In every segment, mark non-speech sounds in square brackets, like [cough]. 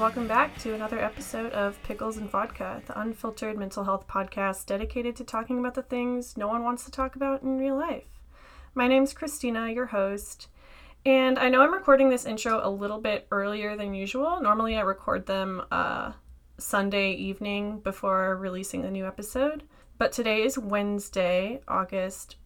welcome back to another episode of Pickles and Vodka, the unfiltered mental health podcast dedicated to talking about the things no one wants to talk about in real life. My name's Christina, your host, and I know I'm recording this intro a little bit earlier than usual. Normally, I record them uh, Sunday evening before releasing the new episode, but today is Wednesday, August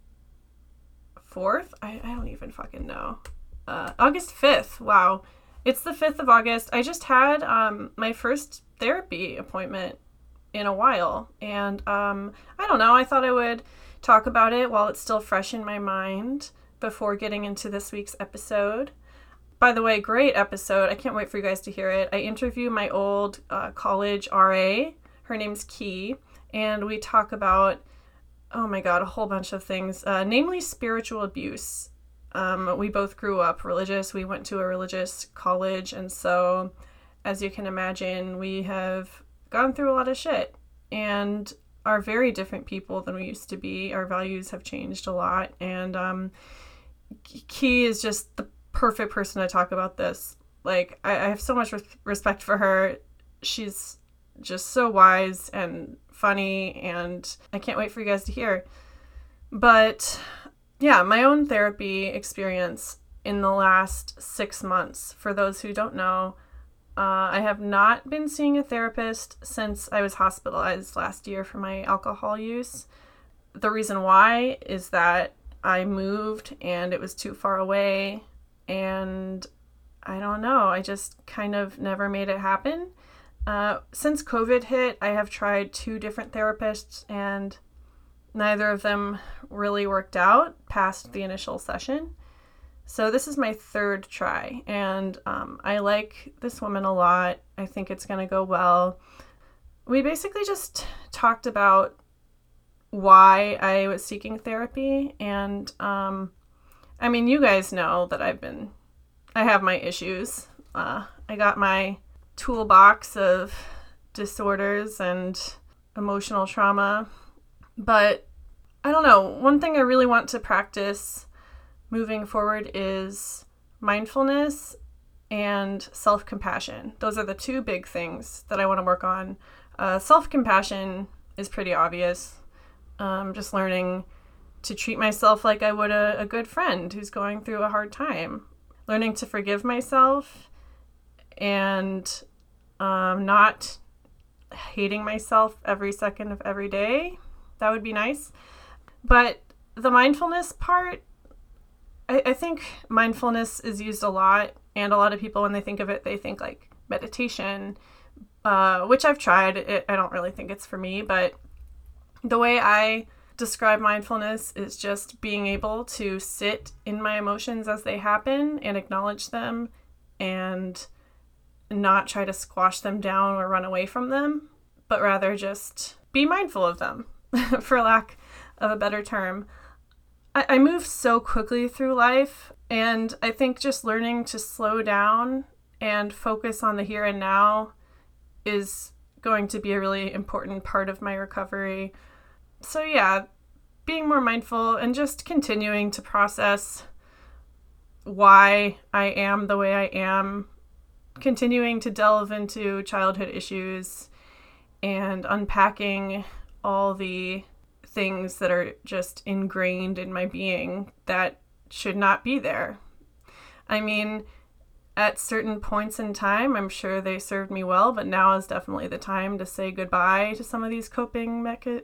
4th. I, I don't even fucking know. Uh, August 5th. Wow it's the 5th of August. I just had um, my first therapy appointment in a while. And um, I don't know, I thought I would talk about it while it's still fresh in my mind before getting into this week's episode. By the way, great episode. I can't wait for you guys to hear it. I interview my old uh, college RA. Her name's Key. And we talk about, oh my God, a whole bunch of things, uh, namely spiritual abuse um, we both grew up religious. We went to a religious college, and so, as you can imagine, we have gone through a lot of shit and are very different people than we used to be. Our values have changed a lot, and um, Key is just the perfect person to talk about this. Like, I, I have so much res- respect for her. She's just so wise and funny, and I can't wait for you guys to hear. But yeah, my own therapy experience in the last six months. For those who don't know, uh, I have not been seeing a therapist since I was hospitalized last year for my alcohol use. The reason why is that I moved and it was too far away, and I don't know, I just kind of never made it happen. Uh, since COVID hit, I have tried two different therapists, and Neither of them really worked out past the initial session. So this is my third try, and um, I like this woman a lot. I think it's going to go well. We basically just talked about why I was seeking therapy, and um, I mean, you guys know that I've been, I have my issues. Uh, I got my toolbox of disorders and emotional trauma but I don't know. One thing I really want to practice moving forward is mindfulness and self compassion. Those are the two big things that I want to work on. Uh, self compassion is pretty obvious. Um, just learning to treat myself like I would a, a good friend who's going through a hard time. Learning to forgive myself and um, not hating myself every second of every day that would be nice. But the mindfulness part, I, I think mindfulness is used a lot, and a lot of people, when they think of it, they think like meditation, uh, which I've tried. It, I don't really think it's for me, but the way I describe mindfulness is just being able to sit in my emotions as they happen and acknowledge them and not try to squash them down or run away from them, but rather just be mindful of them. [laughs] for lack of a better term. I, I move so quickly through life, and I think just learning to slow down and focus on the here and now is going to be a really important part of my recovery. So, yeah, being more mindful and just continuing to process why I am the way I am, continuing to delve into childhood issues and unpacking all the things that are just ingrained in my being that should not be there. I mean, at certain points in time, I'm sure they served me well, but now is definitely the time to say goodbye to some of these coping mecha-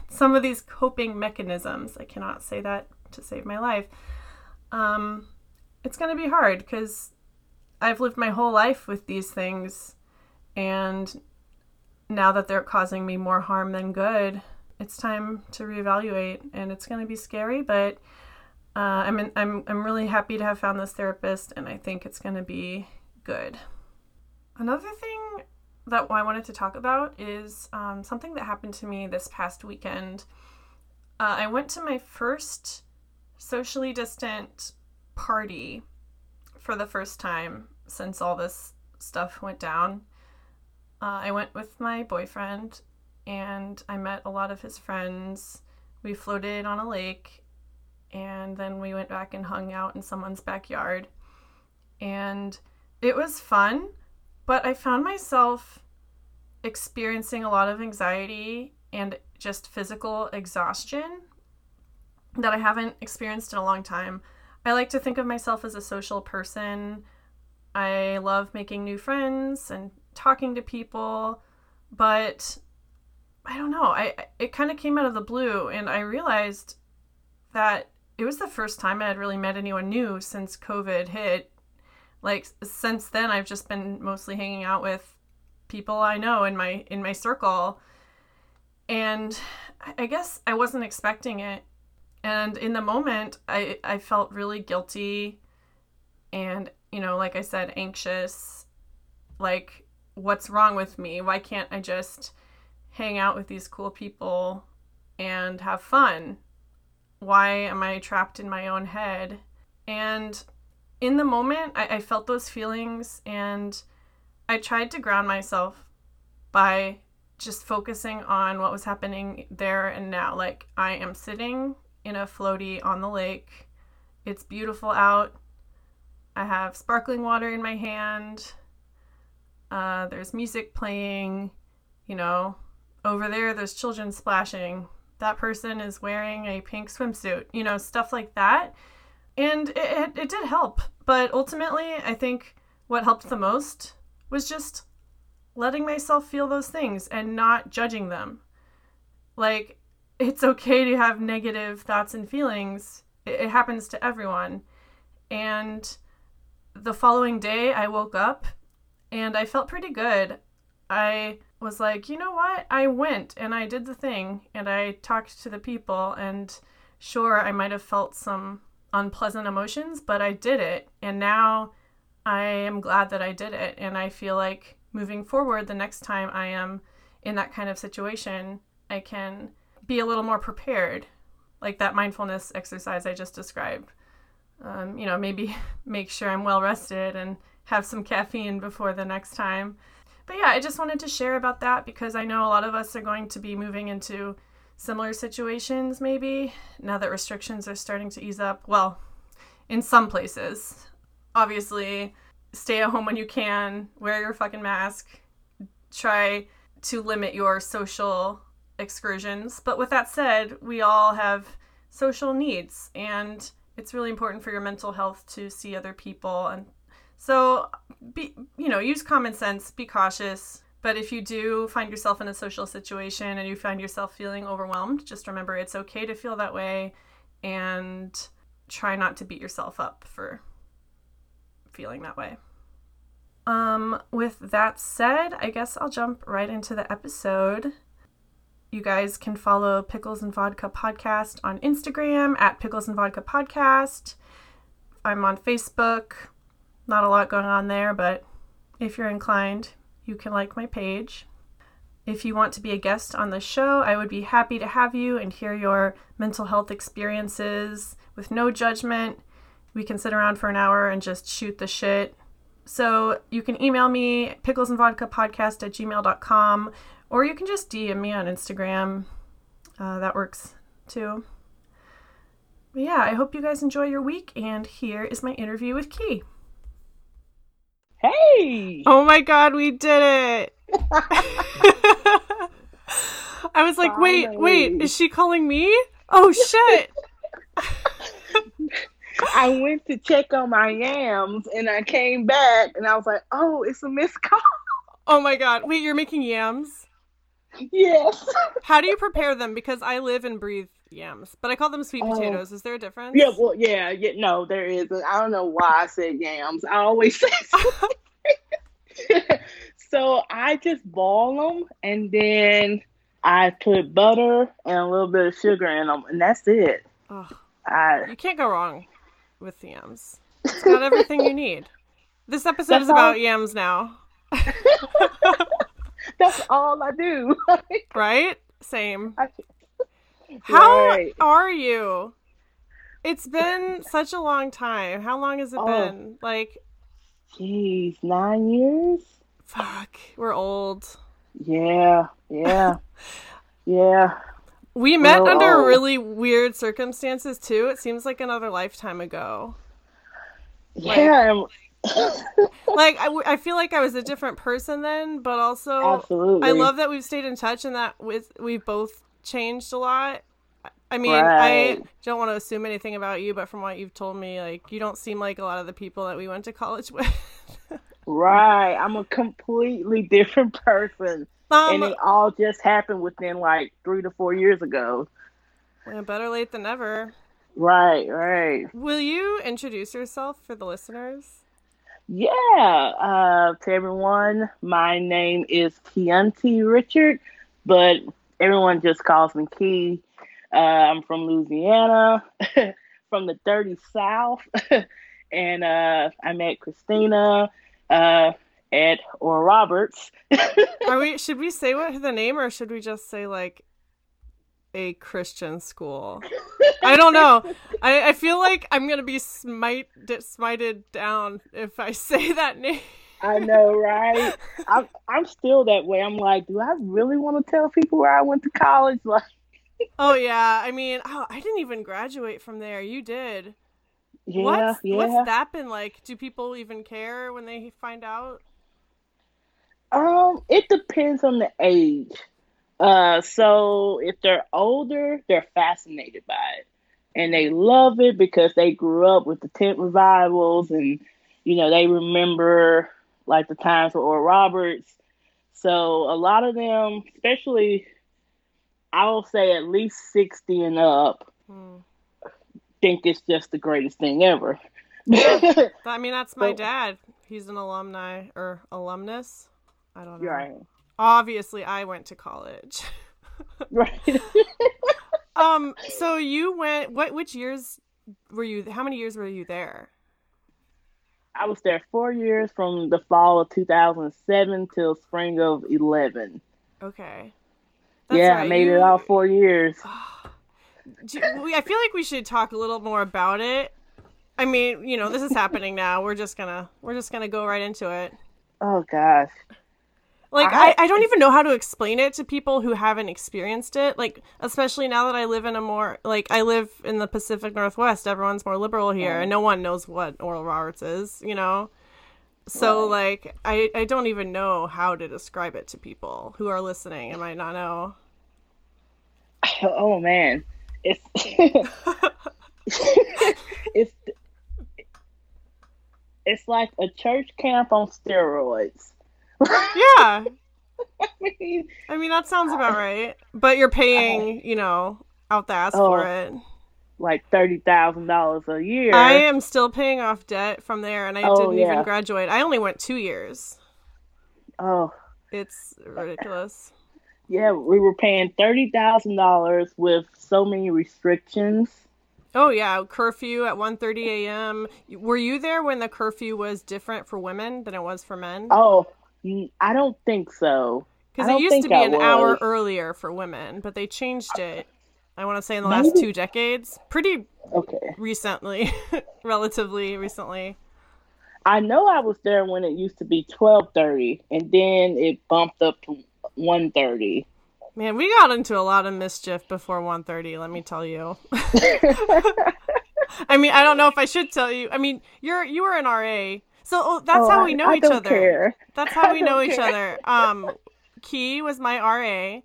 [laughs] some of these coping mechanisms. I cannot say that to save my life. Um, it's going to be hard because I've lived my whole life with these things, and now that they're causing me more harm than good, it's time to reevaluate. And it's going to be scary, but uh, I'm, in, I'm, I'm really happy to have found this therapist, and I think it's going to be good. Another thing that I wanted to talk about is um, something that happened to me this past weekend. Uh, I went to my first socially distant party for the first time since all this stuff went down. Uh, I went with my boyfriend and I met a lot of his friends. We floated on a lake and then we went back and hung out in someone's backyard. And it was fun, but I found myself experiencing a lot of anxiety and just physical exhaustion that I haven't experienced in a long time. I like to think of myself as a social person. I love making new friends and talking to people, but I don't know. I it kind of came out of the blue and I realized that it was the first time I had really met anyone new since COVID hit. Like since then I've just been mostly hanging out with people I know in my in my circle. And I guess I wasn't expecting it. And in the moment I I felt really guilty and, you know, like I said, anxious. Like what's wrong with me? Why can't I just hang out with these cool people and have fun? Why am I trapped in my own head? And in the moment, I, I felt those feelings and I tried to ground myself by just focusing on what was happening there and now. Like, I am sitting in a floaty on the lake. It's beautiful out. I have sparkling water in my hand. Uh, there's music playing. You know, over there, there's children splashing. That person is wearing a pink swimsuit. You know, stuff like that. And it, it, it did help. But ultimately, I think what helped the most was just letting myself feel those things and not judging them. Like, it's okay to have negative thoughts and feelings. It, it happens to everyone. And the following day, I woke up and I felt pretty good. I was like, you know what? I went and I did the thing and I talked to the people and sure I might have felt some unpleasant emotions, but I did it and now I am glad that I did it and I feel like moving forward the next time I am in that kind of situation, I can be a little more prepared. Like that mindfulness exercise I just described. Um, you know, maybe [laughs] make sure I'm well rested and have some caffeine before the next time. But yeah, I just wanted to share about that because I know a lot of us are going to be moving into similar situations maybe now that restrictions are starting to ease up. Well, in some places. Obviously, stay at home when you can, wear your fucking mask, try to limit your social excursions. But with that said, we all have social needs and it's really important for your mental health to see other people and so, be you know, use common sense, be cautious. But if you do find yourself in a social situation and you find yourself feeling overwhelmed, just remember it's okay to feel that way and try not to beat yourself up for feeling that way. Um, with that said, I guess I'll jump right into the episode. You guys can follow Pickles and Vodka Podcast on Instagram at Pickles and Vodka Podcast. I'm on Facebook. Not a lot going on there, but if you're inclined, you can like my page. If you want to be a guest on the show, I would be happy to have you and hear your mental health experiences with no judgment. We can sit around for an hour and just shoot the shit. So you can email me, picklesandvodkapodcast at gmail.com, or you can just DM me on Instagram. Uh, that works too. But yeah, I hope you guys enjoy your week, and here is my interview with Key. Hey! Oh my god, we did it! [laughs] I was like, Finally. wait, wait, is she calling me? Oh shit! I went to check on my yams and I came back and I was like, oh, it's a missed call. Oh my god. Wait, you're making yams? Yes. How do you prepare them? Because I live and breathe yams, but I call them sweet oh. potatoes. Is there a difference? Yeah, well, yeah, yeah. No, there isn't. I don't know why I said yams. I always [laughs] say [laughs] so. I just boil them and then I put butter and a little bit of sugar in them, and that's it. Oh, I, you can't go wrong with yams. It's got everything you need. This episode is about all... yams now. [laughs] [laughs] that's all I do. [laughs] right? Same. I, how right. are you? It's been such a long time. How long has it oh. been? Like, jeez, nine years. Fuck, we're old. Yeah, yeah, [laughs] yeah. We met we're under old. really weird circumstances too. It seems like another lifetime ago. Yeah, like, like I, w- I feel like I was a different person then, but also Absolutely. I love that we've stayed in touch and that with we've both changed a lot. I mean, Right. I don't want to assume anything about you, but from what you've told me, like you don't seem like a lot of the people that we went to college [laughs] with. Right. I'm a completely different person. and um, it all just happened within like three to four years ago. well, better late than never. Right, right. Will you introduce yourself for the listeners? Yeah. Uh, to everyone, my name is Keonti Richard, but everyone just calls me Key. Uh, I'm from Louisiana, [laughs] from the dirty South, [laughs] and uh, I met Christina uh, at Oral Roberts. [laughs] Are we? Should we say what the name, or should we just say like a Christian school? I don't know. I, I feel like I'm gonna be smite smited down if I [laughs] say that name. I know, right? I'm I'm still that way. I'm like, do I really want to tell people where I went to college? [laughs] Like, Oh yeah, I mean, oh, I didn't even graduate from there. You did. yeah, what's yeah. what's that been like? Do people even care when they find out? Um, it depends on the age. Uh, so if they're older, they're fascinated by it, and they love it because they grew up with the tent revivals, and you know they remember like the times with Oral Roberts. So a lot of them, especially, I will say at least sixty and up, Hmm. think it's just the greatest thing ever. [laughs] I mean, that's my dad. He's an alumni or alumnus. I don't know. right, Obviously, I went to college. [laughs] right. [laughs] um. So you went. What? Which years were you? How many years were you there? I was there four years from the fall of 2007 till spring of 11. Okay. yeah, I made you- it all four years. [sighs] Do- I feel like we should talk a little more about it. I mean, you know, this is happening now. We're just gonna we're just gonna go right into it. Oh gosh. Like I- I, don't even know how to explain it to people who haven't experienced it. Like especially now that I live in a more like I live in the Pacific Northwest, everyone's more liberal here and no one knows what Oral Roberts is, you know? So Right. like I, I don't even know how to describe it to people who are listening and might not know. [laughs] Oh man, it's [laughs] it's it's like a church camp on steroids. Yeah. [laughs] I mean, I mean that sounds about uh, right. But you're paying, uh, you know, out the ass Oh, for it. like thirty thousand dollars a year. I am still paying off debt from there and I Oh, didn't even graduate. I only went two years. oh It's ridiculous. [laughs] yeah, we were paying thirty thousand dollars with so many restrictions. Oh yeah, curfew at 1:30 a.m. Were you there when the curfew was different for women than it was for men? Oh, I don't think so. Because it used to be I an hour earlier for women, but they changed it. I want to say in the last two decades, pretty Okay. recently, [laughs] relatively recently. I know I was there when it used to be twelve thirty, and then it bumped up to one thirty. Man, we got into a lot of mischief before 1:30. Let me tell you. [laughs] [laughs] I mean, I don't know if I should tell you. I mean, you're you were an RA, so oh, that's how we know I each don't other. Care. That's [laughs] how I we know each care. other. Um, Key was my RA.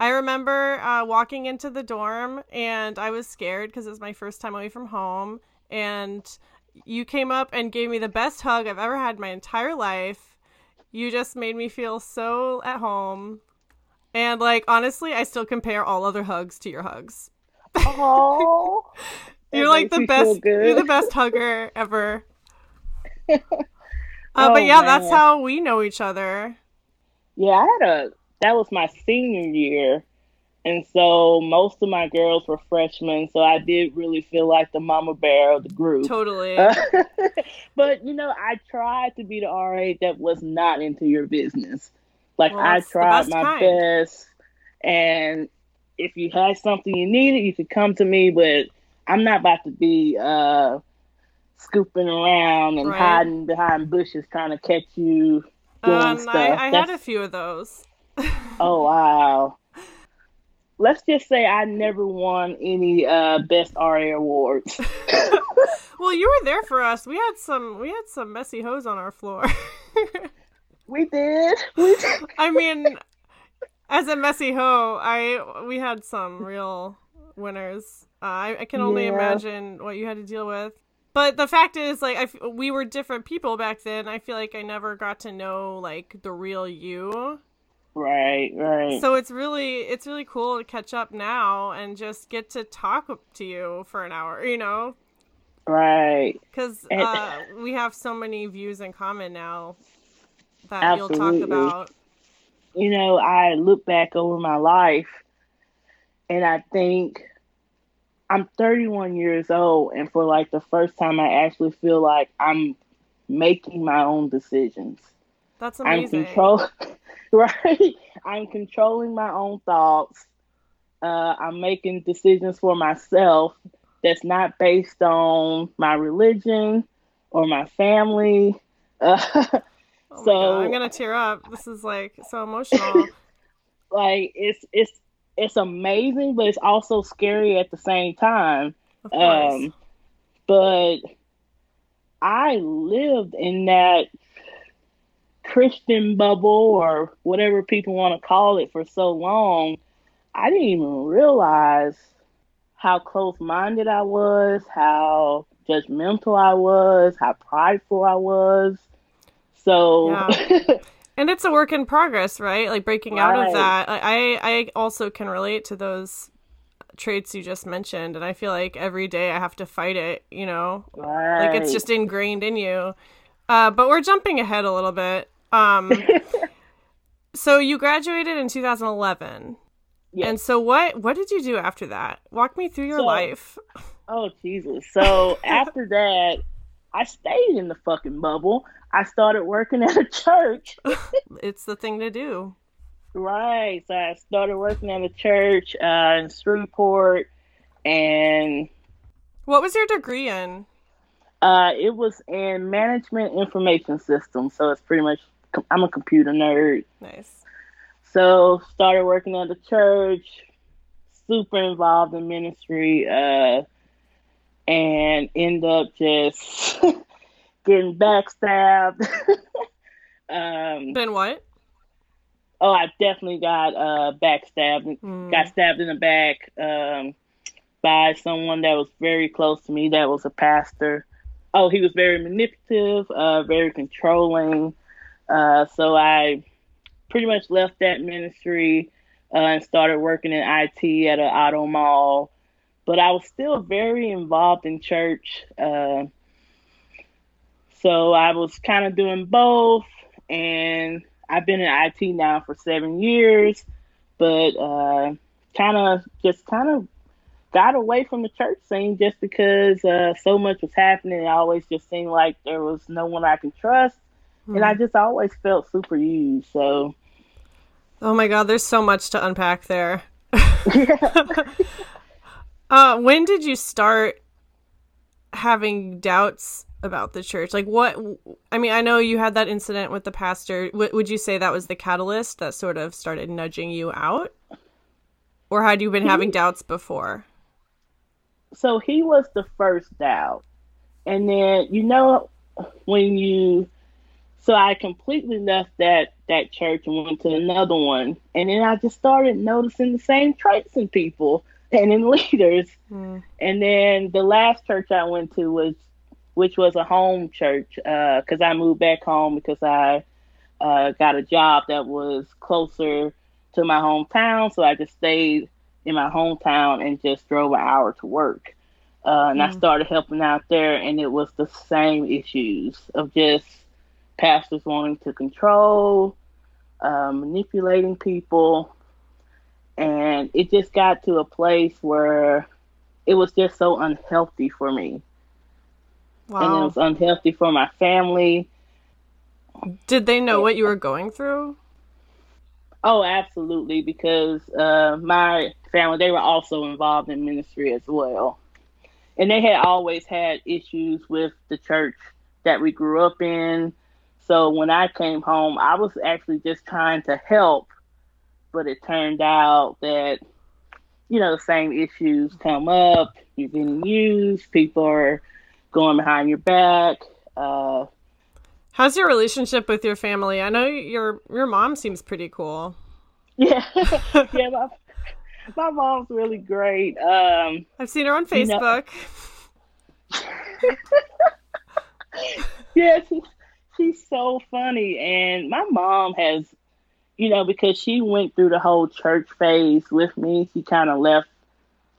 I remember uh, walking into the dorm and I was scared because it was my first time away from home. And you came up and gave me the best hug I've ever had in my entire life. You just made me feel so at home. And like honestly, I still compare all other hugs to your hugs. Oh, [laughs] You're like the best. You're the best hugger ever. [laughs] Uh, Oh, but yeah, that's how we know each other. Yeah, I had a. That was my senior year, and so most of my girls were freshmen. So I did really feel like the mama bear of the group. Totally. [laughs] but you know, I tried to be the RA that was not into your business. Like Well, I tried best my best, and if you had something you needed, you could come to me. But I'm not about to be uh, scooping around and Right. hiding behind bushes trying to catch you doing Um, stuff. I, I had a few of those. [laughs] Oh wow. let's just say I never won any uh, best RA awards. [laughs] [laughs] well, you were there for us. We had some we had some messy hoes on our floor. we did. We did. I mean, as a messy hoe, I we had some real winners. Uh, I, I can only yeah. imagine what you had to deal with. But the fact is, like, I, we were different people back then. I feel like I never got to know like the real you. Right, right. So it's really it's really cool to catch up now and just get to talk to you for an hour, you know? Right. Because uh, we have so many views in common now that Absolutely. you'll talk about. You know, I look back over my life and I think I'm 31 years old, and for like the first time, I actually feel like I'm making my own decisions. That's amazing. I'm control, [laughs] right? I'm controlling my own thoughts. Uh, I'm making decisions for myself that's not based on my religion or my family. Uh, [laughs] oh so I'm gonna tear up. This is like so emotional. [laughs] like it's it's it's amazing, but it's also scary at the same time. Um, but I lived in that Christian bubble or whatever people want to call it for so long. I didn't even realize how close minded I was, how judgmental I was, how prideful I was. So yeah. [laughs] and it's a work in progress right? Like breaking right. out of that. I i also can relate to those traits you just mentioned and i feel like every day i have to fight it you know? Right. like it's just ingrained in you. Uh, but we're jumping ahead a little bit. Um, [laughs] so you graduated in 2011 yes. and so what what did you do after that? Walk me through your so, life. oh jesus. So after that i stayed in the fucking bubble I started working [laughs] at a church. [laughs] it's the thing to do. Right. So I started working at a church uh, in Shreveport, and what was your degree in? Uh, it was in management information systems. So it's pretty much I'm a computer nerd. Nice. So started working at the church, super involved in ministry, uh, and end up just [laughs] getting backstabbed. [laughs] um, then what? Oh, I definitely got uh, backstabbed. Mm. Got stabbed in the back um, by someone that was very close to me. That was a pastor. Oh, he was very manipulative, uh, very controlling. Uh, so I pretty much left that ministry uh, and started working in IT at an auto mall. But I was still very involved in church. Uh, so I was kind of doing both, and I've been in IT now for seven years, but uh, kind of just kind of got away from the church scene just because uh, so much was happening. It always just seemed like there was no one I could trust, mm-hmm. and I hmm. just always felt super used. So, oh my God, there's so much to unpack there. [laughs] [laughs] uh, when did you start having doubts about the church? Like, what? I mean, I know you had that incident with the pastor. W- would you say that was the catalyst that sort of started nudging you out, or had you been he, having doubts before? So he was the first doubt, and then you know when you. So I completely left that that church and went to another one, and then I just started noticing the same traits in people and in [laughs] leaders. Mm. And then the last church I went to was which was a home church because uh, I moved back home because I uh, got a job that was closer to my hometown. So I just stayed in my hometown and just drove an hour to work. Uh, and mm. I started helping out there, and it was the same issues of just pastors wanting to control, uh, manipulating people. And it just got to a place where it was just so unhealthy for me Wow. And it was unhealthy for my family. Did they know what you were going through? Oh, absolutely, because uh, my family, they were also involved in ministry as well. And they had always had issues with the church that we grew up in. So when I came home, I was actually just trying to help, but it turned out that you know, the same issues come up. You're getting used. People are going behind your back. Uh, How's your relationship with your family? I know your your mom seems pretty cool. [laughs] Yeah, yeah. My, my mom's really great. Um, I've seen her on Facebook. You know, [laughs] yeah, she's she's so funny, and my mom has, you know, because she went through the whole church phase with me. She kind of left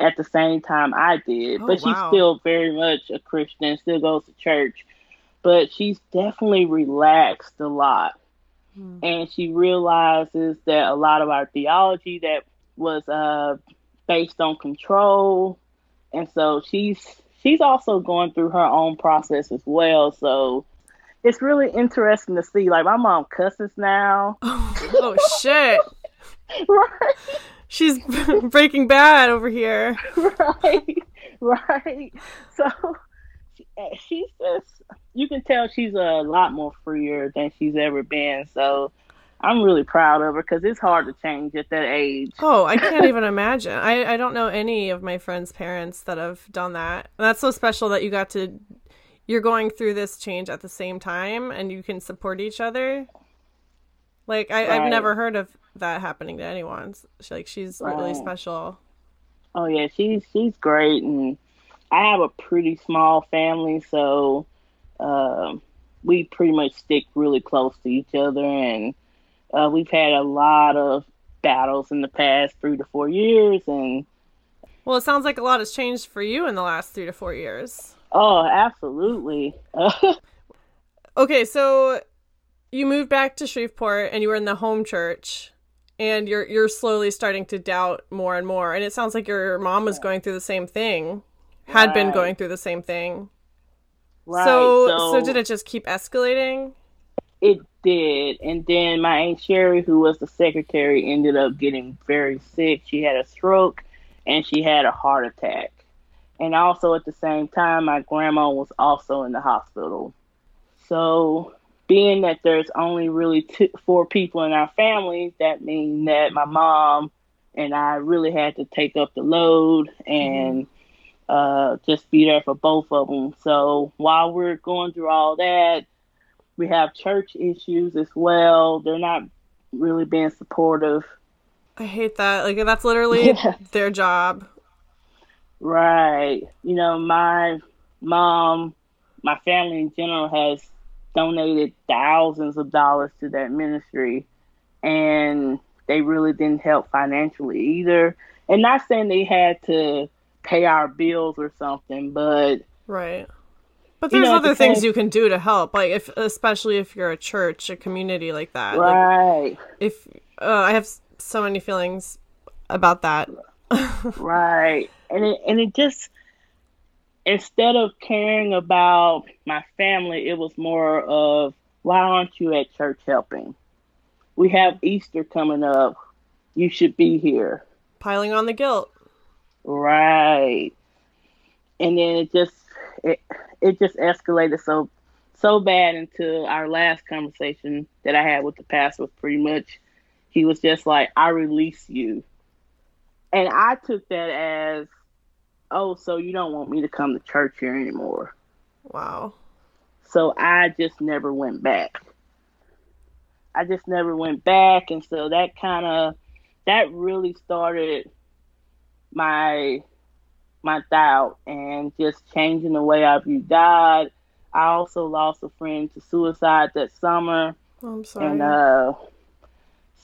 at the same time I did, Oh, but she's wow. still very much a Christian. Still goes to church, but she's definitely relaxed a lot. Hmm. and she realizes that a lot of our theology that was uh, based on control, and so she's she's also going through her own process as well. So it's really interesting to see. Like my mom cusses now, [laughs] oh shit. [laughs] right? She's [laughs] breaking bad over here. [laughs] right, right. So eh, she's just, you can tell she's a lot more freer than she's ever been. So I'm really proud of her because it's hard to change at that age. Oh, I [laughs] can't even imagine. I, I don't know any of my friends' parents that have done that. And that's so special that you got to you're going through this change at the same time and you can support each other. Like I, I've never heard of that happening to anyone. She, like she's really special. Oh yeah, she's she's great, and I have a pretty small family, so um, we pretty much stick really close to each other, and uh, we've had a lot of battles in the past three to four years, and Well, it sounds like a lot has changed for you in the last three to four years. oh, absolutely, [laughs] Okay, so you moved back to Shreveport and you were in the home church and you're you're slowly starting to doubt more and more and it sounds like your mom was going through the same thing. Had been going through the same thing. right? So, so did it just keep escalating? It did, and then my aunt Sherry, who was the secretary, ended up getting very sick. She had a stroke, and she had a heart attack. And also at the same time, my grandma was also in the hospital. So, being that there's only really two, four people in our family, that means that my mom and I really had to take up the load and uh, just be there for both of them. So while we're going through all that, we have church issues as well. They're not really being supportive. I hate that. Like that's literally [laughs] Yeah. their job. Right. You know, my mom, my family in general has donated thousands of dollars to that ministry and they really didn't help financially either. And not saying they had to pay our bills or something, but Right. But You there's know, other the things same- you can do to help. Like if especially if you're a church, a community like that. Like right, if uh, I have so many feelings about that. [laughs] right. And it and it just instead of caring about my family, it was more of why aren't you at church helping? We have Easter coming up. You should be here. Piling on the guilt. Right. And then it just it it just escalated so so bad into our last conversation that I had with the pastor was pretty much he was just like, I release you. And I took that as, oh, so you don't want me to come to church here anymore. Wow. So I just never went back. I just never went back. And so that kind of, that really started my, my doubt and just changing the way I view God. I also lost a friend to suicide that summer. Oh, I'm sorry. And, uh,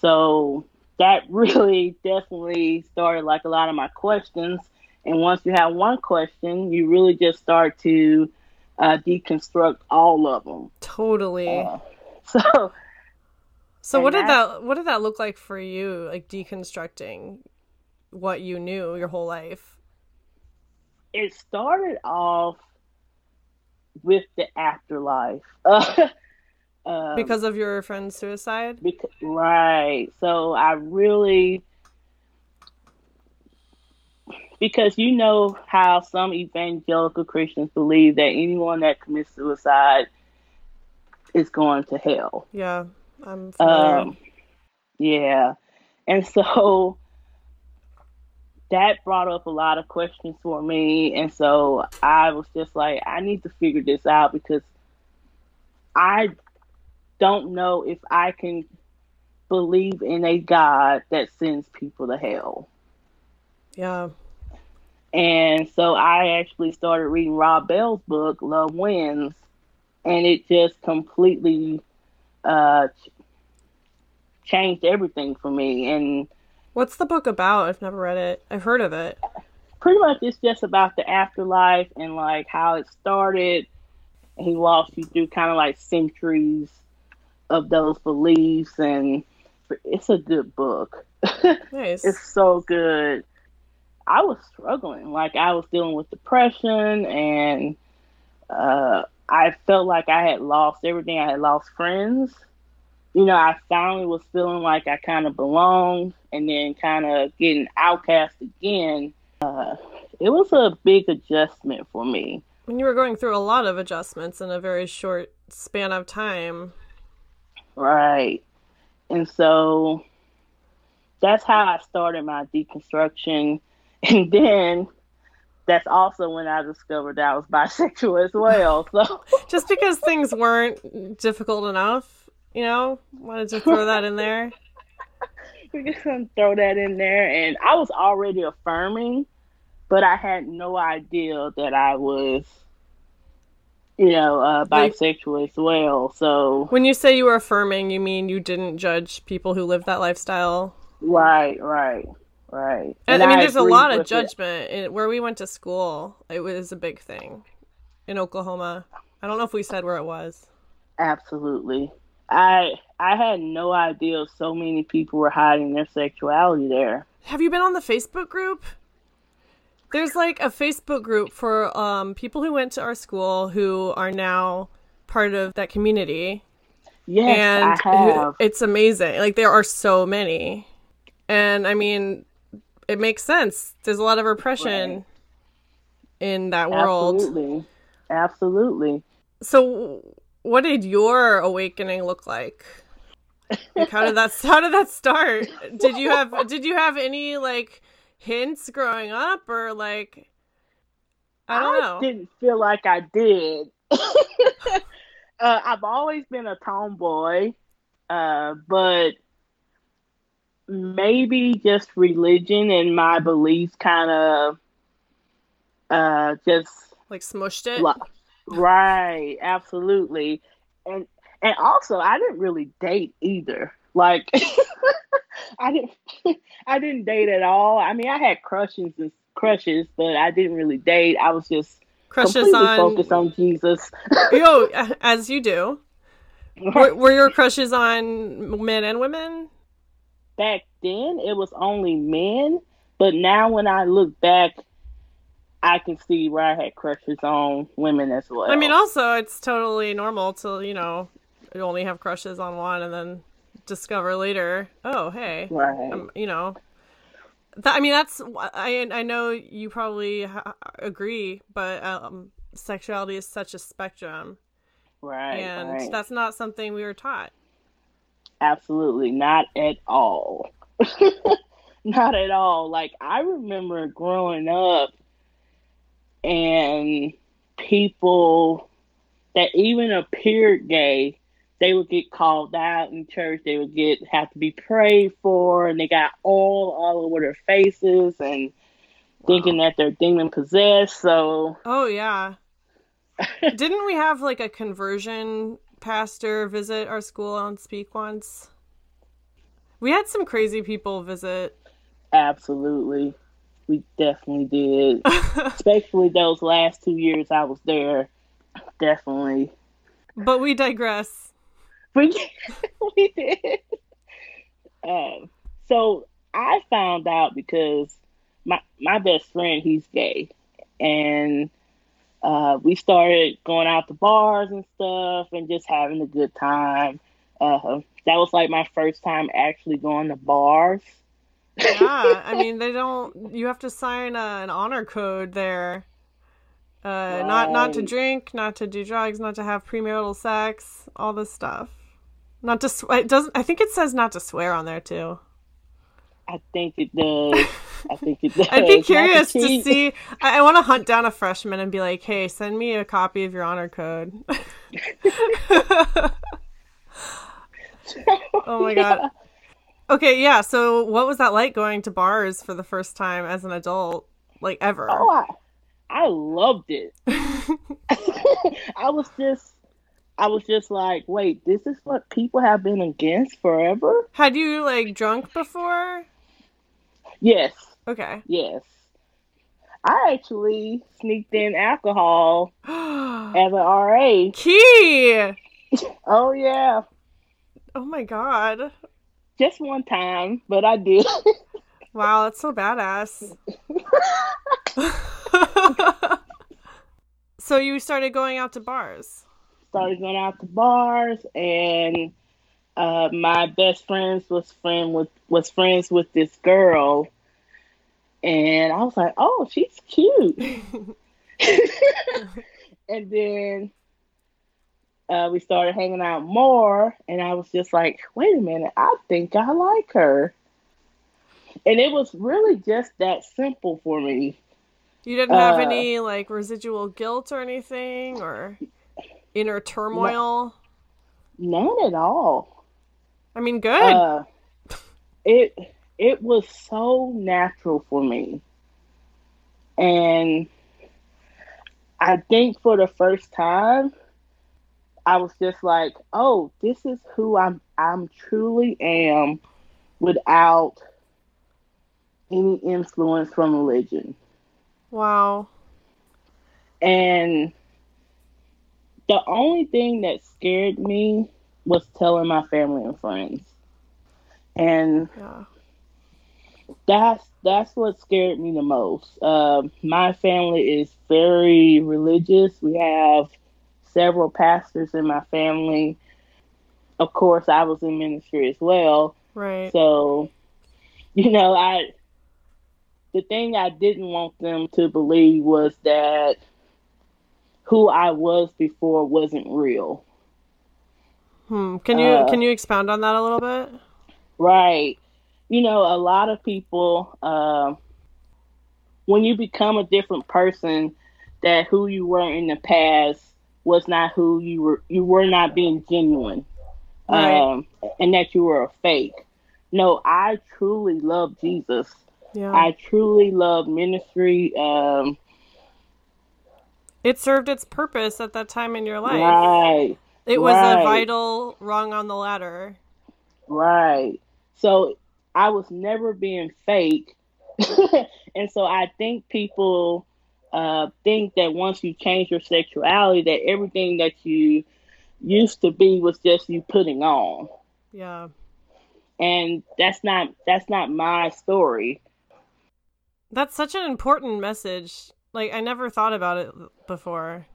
so that [laughs] really definitely started like a lot of my questions. And once you have one question, you really just start to uh, deconstruct all of them. totally. Uh, [laughs] so so what did that what did that look like for you? Like deconstructing what you knew your whole life. it started off with the afterlife. Uh, [laughs] um, Because of your friend's suicide? Because, right. So I really, because you know how some evangelical Christians believe that anyone that commits suicide is going to hell. Yeah. I'm familiar. Um, yeah. And so that brought up a lot of questions for me. And so I was just like, I need to figure this out because I don't know if I can believe in a God that sends people to hell. Yeah. And so I actually started reading Rob Bell's book, Love Wins, and it just completely uh, changed everything for me. And what's the book about? I've never read it. I've heard of it. Pretty much, it's just about the afterlife and like how it started. He walks you through kind of like centuries of those beliefs, and it's a good book. [laughs] Nice. it's so good. I was struggling, like I was dealing with depression, and uh, I felt like I had lost everything. I had lost friends you know, I finally was feeling like I kind of belonged and then kind of getting outcast again. Uh, it was a big adjustment for me. And you were going through a lot of adjustments in a very short span of time. Right. And so that's how I started my deconstruction. [laughs] And then that's also when I discovered that I was bisexual as well. [laughs] So just because things weren't difficult enough you know, wanted to throw that in there. [laughs] We're just gonna throw that in there, and I was already affirming, but I had no idea that I was, you know, uh, bisexual as well. So when you say you were affirming, you mean you didn't judge people who live that lifestyle? Right, right, right. And, and I mean, I there's a lot of judgment in, where we went to school. It was a big thing in Oklahoma. I don't know if we said where it was. Absolutely. I I had no idea so many people were hiding their sexuality there. Have you been on the Facebook group? There's like a Facebook group for um, people who went to our school who are now part of that community. Yes, and I have. It's amazing. Like there are so many, and I mean, it makes sense. There's a lot of repression right. in that world. Absolutely, absolutely. So, what did your awakening look like? Like how did that [laughs] how did that start? Did you have did you have any like hints growing up or like I don't I know. didn't feel like I did. [laughs] uh, I've always been a tomboy, uh, but maybe just religion and my beliefs kind of uh, just like smushed it. Right, absolutely. And and also I didn't really date either. Like [laughs] I didn't [laughs] I didn't date at all. I mean, I had crushes and crushes, but I didn't really date. I was just crushes completely on focused on Jesus. [laughs] yo, as you do. Were, were your crushes on men and women? Back then, it was only men, but now when I look back, I can see where I had crushes on women as well. I mean, also it's totally normal to you know you only have crushes on one and then discover later, oh hey, right. Um, you know. That, I mean, that's I I know you probably ha- agree, but um, sexuality is such a spectrum, right? And right. that's not something we were taught. Absolutely not at all. [laughs] not at all. Like I remember growing up and people that even appeared gay, they would get called out in church. They would get have to be prayed for, and they got all all over their faces and wow. thinking that they're demon possessed. So, oh yeah, didn't we have like a conversion pastor visit our school on Speak once? We had some crazy people visit. Absolutely we definitely did. [laughs] Especially those last two years I was there. Definitely. But we digress. We, [laughs] we did. Um, so I found out because my my best friend he's gay, and uh, we started going out to bars and stuff and just having a good time. Uh, that was like my first time actually going to bars yeah, I [laughs] mean they don't. You have to sign a, an honor code there. Uh, right. not not to drink, not to do drugs, not to have premarital sex, all this stuff. Not to swear. It doesn't. I think it says not to swear on there too. I think it does. I think it does. [laughs] I'd be curious to see. I, I want to hunt down a freshman and be like, "Hey, send me a copy of your honor code." [laughs] oh my god. Okay, yeah. So, what was that like going to bars for the first time as an adult, like ever? Oh, I, I loved it. [laughs] I was just, I was just like, wait, this is what people have been against forever. Had you like drunk before? Yes. Okay. Yes. I actually sneaked in alcohol [gasps] as an RA. Key. Oh yeah. Oh my god. Just one time, but I did. wow, that's so badass. [laughs] [laughs] so you started going out to bars? Started going out to bars and uh, my best friends was friend with was friends with this girl and I was like, "Oh, she's cute." [laughs] [laughs] and then uh, we started hanging out more, and I was just like, "Wait a minute, I think I like her." And it was really just that simple for me. You didn't have uh, any like residual guilt or anything, or inner turmoil. none at all. I mean, good. Uh, it it was so natural for me. And I think for the first time, I was just like, "Oh, this is who I'm. I'm truly am, without any influence from religion." Wow. And the only thing that scared me was telling my family and friends. And yeah that's that's what scared me the most. Uh, my family is very religious. We have several pastors in my family. Of course, I was in ministry as well. Right. So, you know, I the thing I didn't want them to believe was that who I was before wasn't real. Hmm. Can you uh, can you expound on that a little bit? Right you know, a lot of people, uh, when you become a different person, that who you were in the past was not who you were. You were not being genuine, right. um, and that you were a fake. No, I truly love Jesus. Yeah. I truly love ministry. Um, it served its purpose at that time in your life. Right. It was right. a vital rung on the ladder. Right. So I was never being fake. [laughs] and so I think people uh, think that once you change your sexuality, that everything that you used to be was just you putting on. Yeah. And that's not that's not my story. That's such an important message. Like I never thought about it before.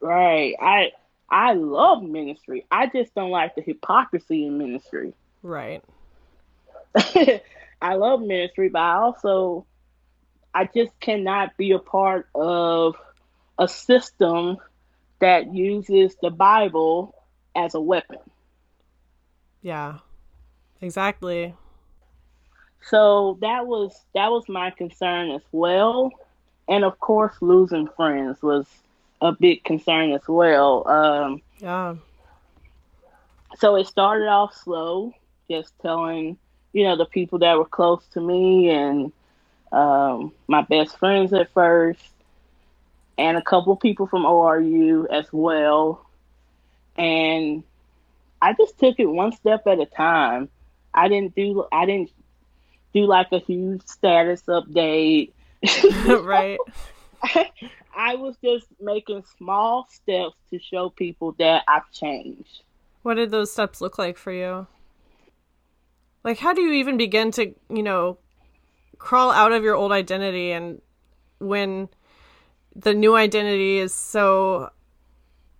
Right. I I love ministry. I just don't like the hypocrisy in ministry. [laughs] Right. I love ministry, but I also I just cannot be a part of a system that uses the Bible as a weapon. Yeah. Exactly. So that was that was my concern as well. And of course losing friends was a big concern as well. Um, yeah. So it started off slow, just telling you know, the people that were close to me and um, my best friends at first, and a couple people from ORU as well. And I just took it one step at a time. I didn't do I didn't do like a huge status update. [laughs] right. [laughs] [laughs] I, was just making small steps to show people that I've changed. What did those steps look like for you? like how do you even begin to you know crawl out of your old identity and when the new identity is so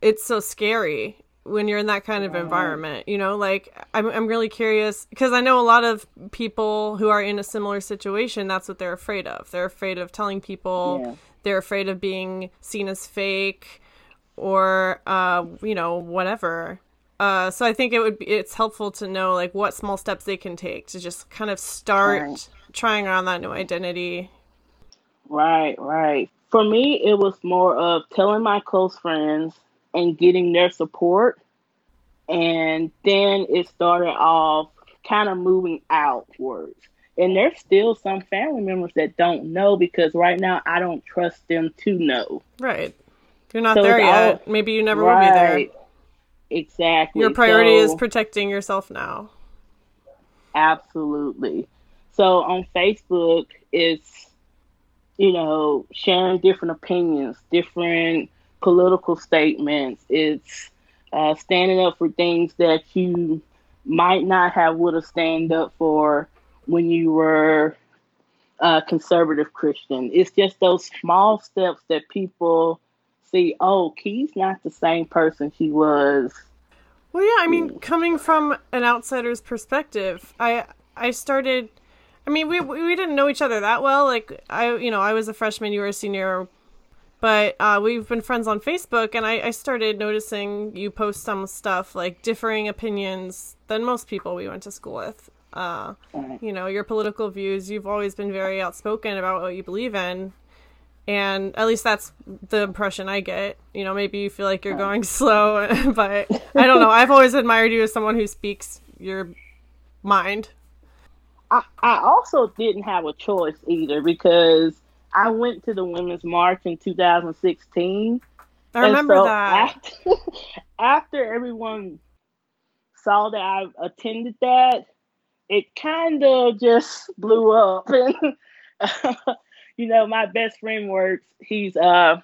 it's so scary when you're in that kind of environment you know like i'm, I'm really curious because i know a lot of people who are in a similar situation that's what they're afraid of they're afraid of telling people yeah. They're afraid of being seen as fake or uh you know whatever Uh, so I think it would be it's helpful to know like what small steps they can take to just kind of start Right. trying on that new identity. Right, right. For me, it was more of telling my close friends and getting their support. And then it started off kind of moving outwards. And there's still some family members that don't know because right now I don't trust them to know. Right. You're not So there it's all- yet. Maybe you never will be there. Exactly. Your priority is protecting yourself now. Absolutely. So on Facebook, it's, you know, sharing different opinions, different political statements. It's uh, standing up for things that you might not have would have stand up for when you were a conservative Christian. It's just those small steps that people see, oh, Key's not the same person she was. Well, yeah, I mean, coming from an outsider's perspective, I I started. I mean, we we didn't know each other that well. Like I, you know, I was a freshman, you were a senior, but uh, we've been friends on Facebook, and I, I started noticing you post some stuff like differing opinions than most people we went to school with. Uh, you know, your political views. You've always been very outspoken about what you believe in. And at least that's the impression I get. You know, maybe you feel like you're going [laughs] slow, [laughs] but I don't know. I've always admired you as someone who speaks your mind. I, I also didn't have a choice either because I went to the Women's March in 2016. I remember so that. After, [laughs] after everyone saw that I attended that, it kind of just blew up. And, [laughs] you know, my best friend works, he's, uh,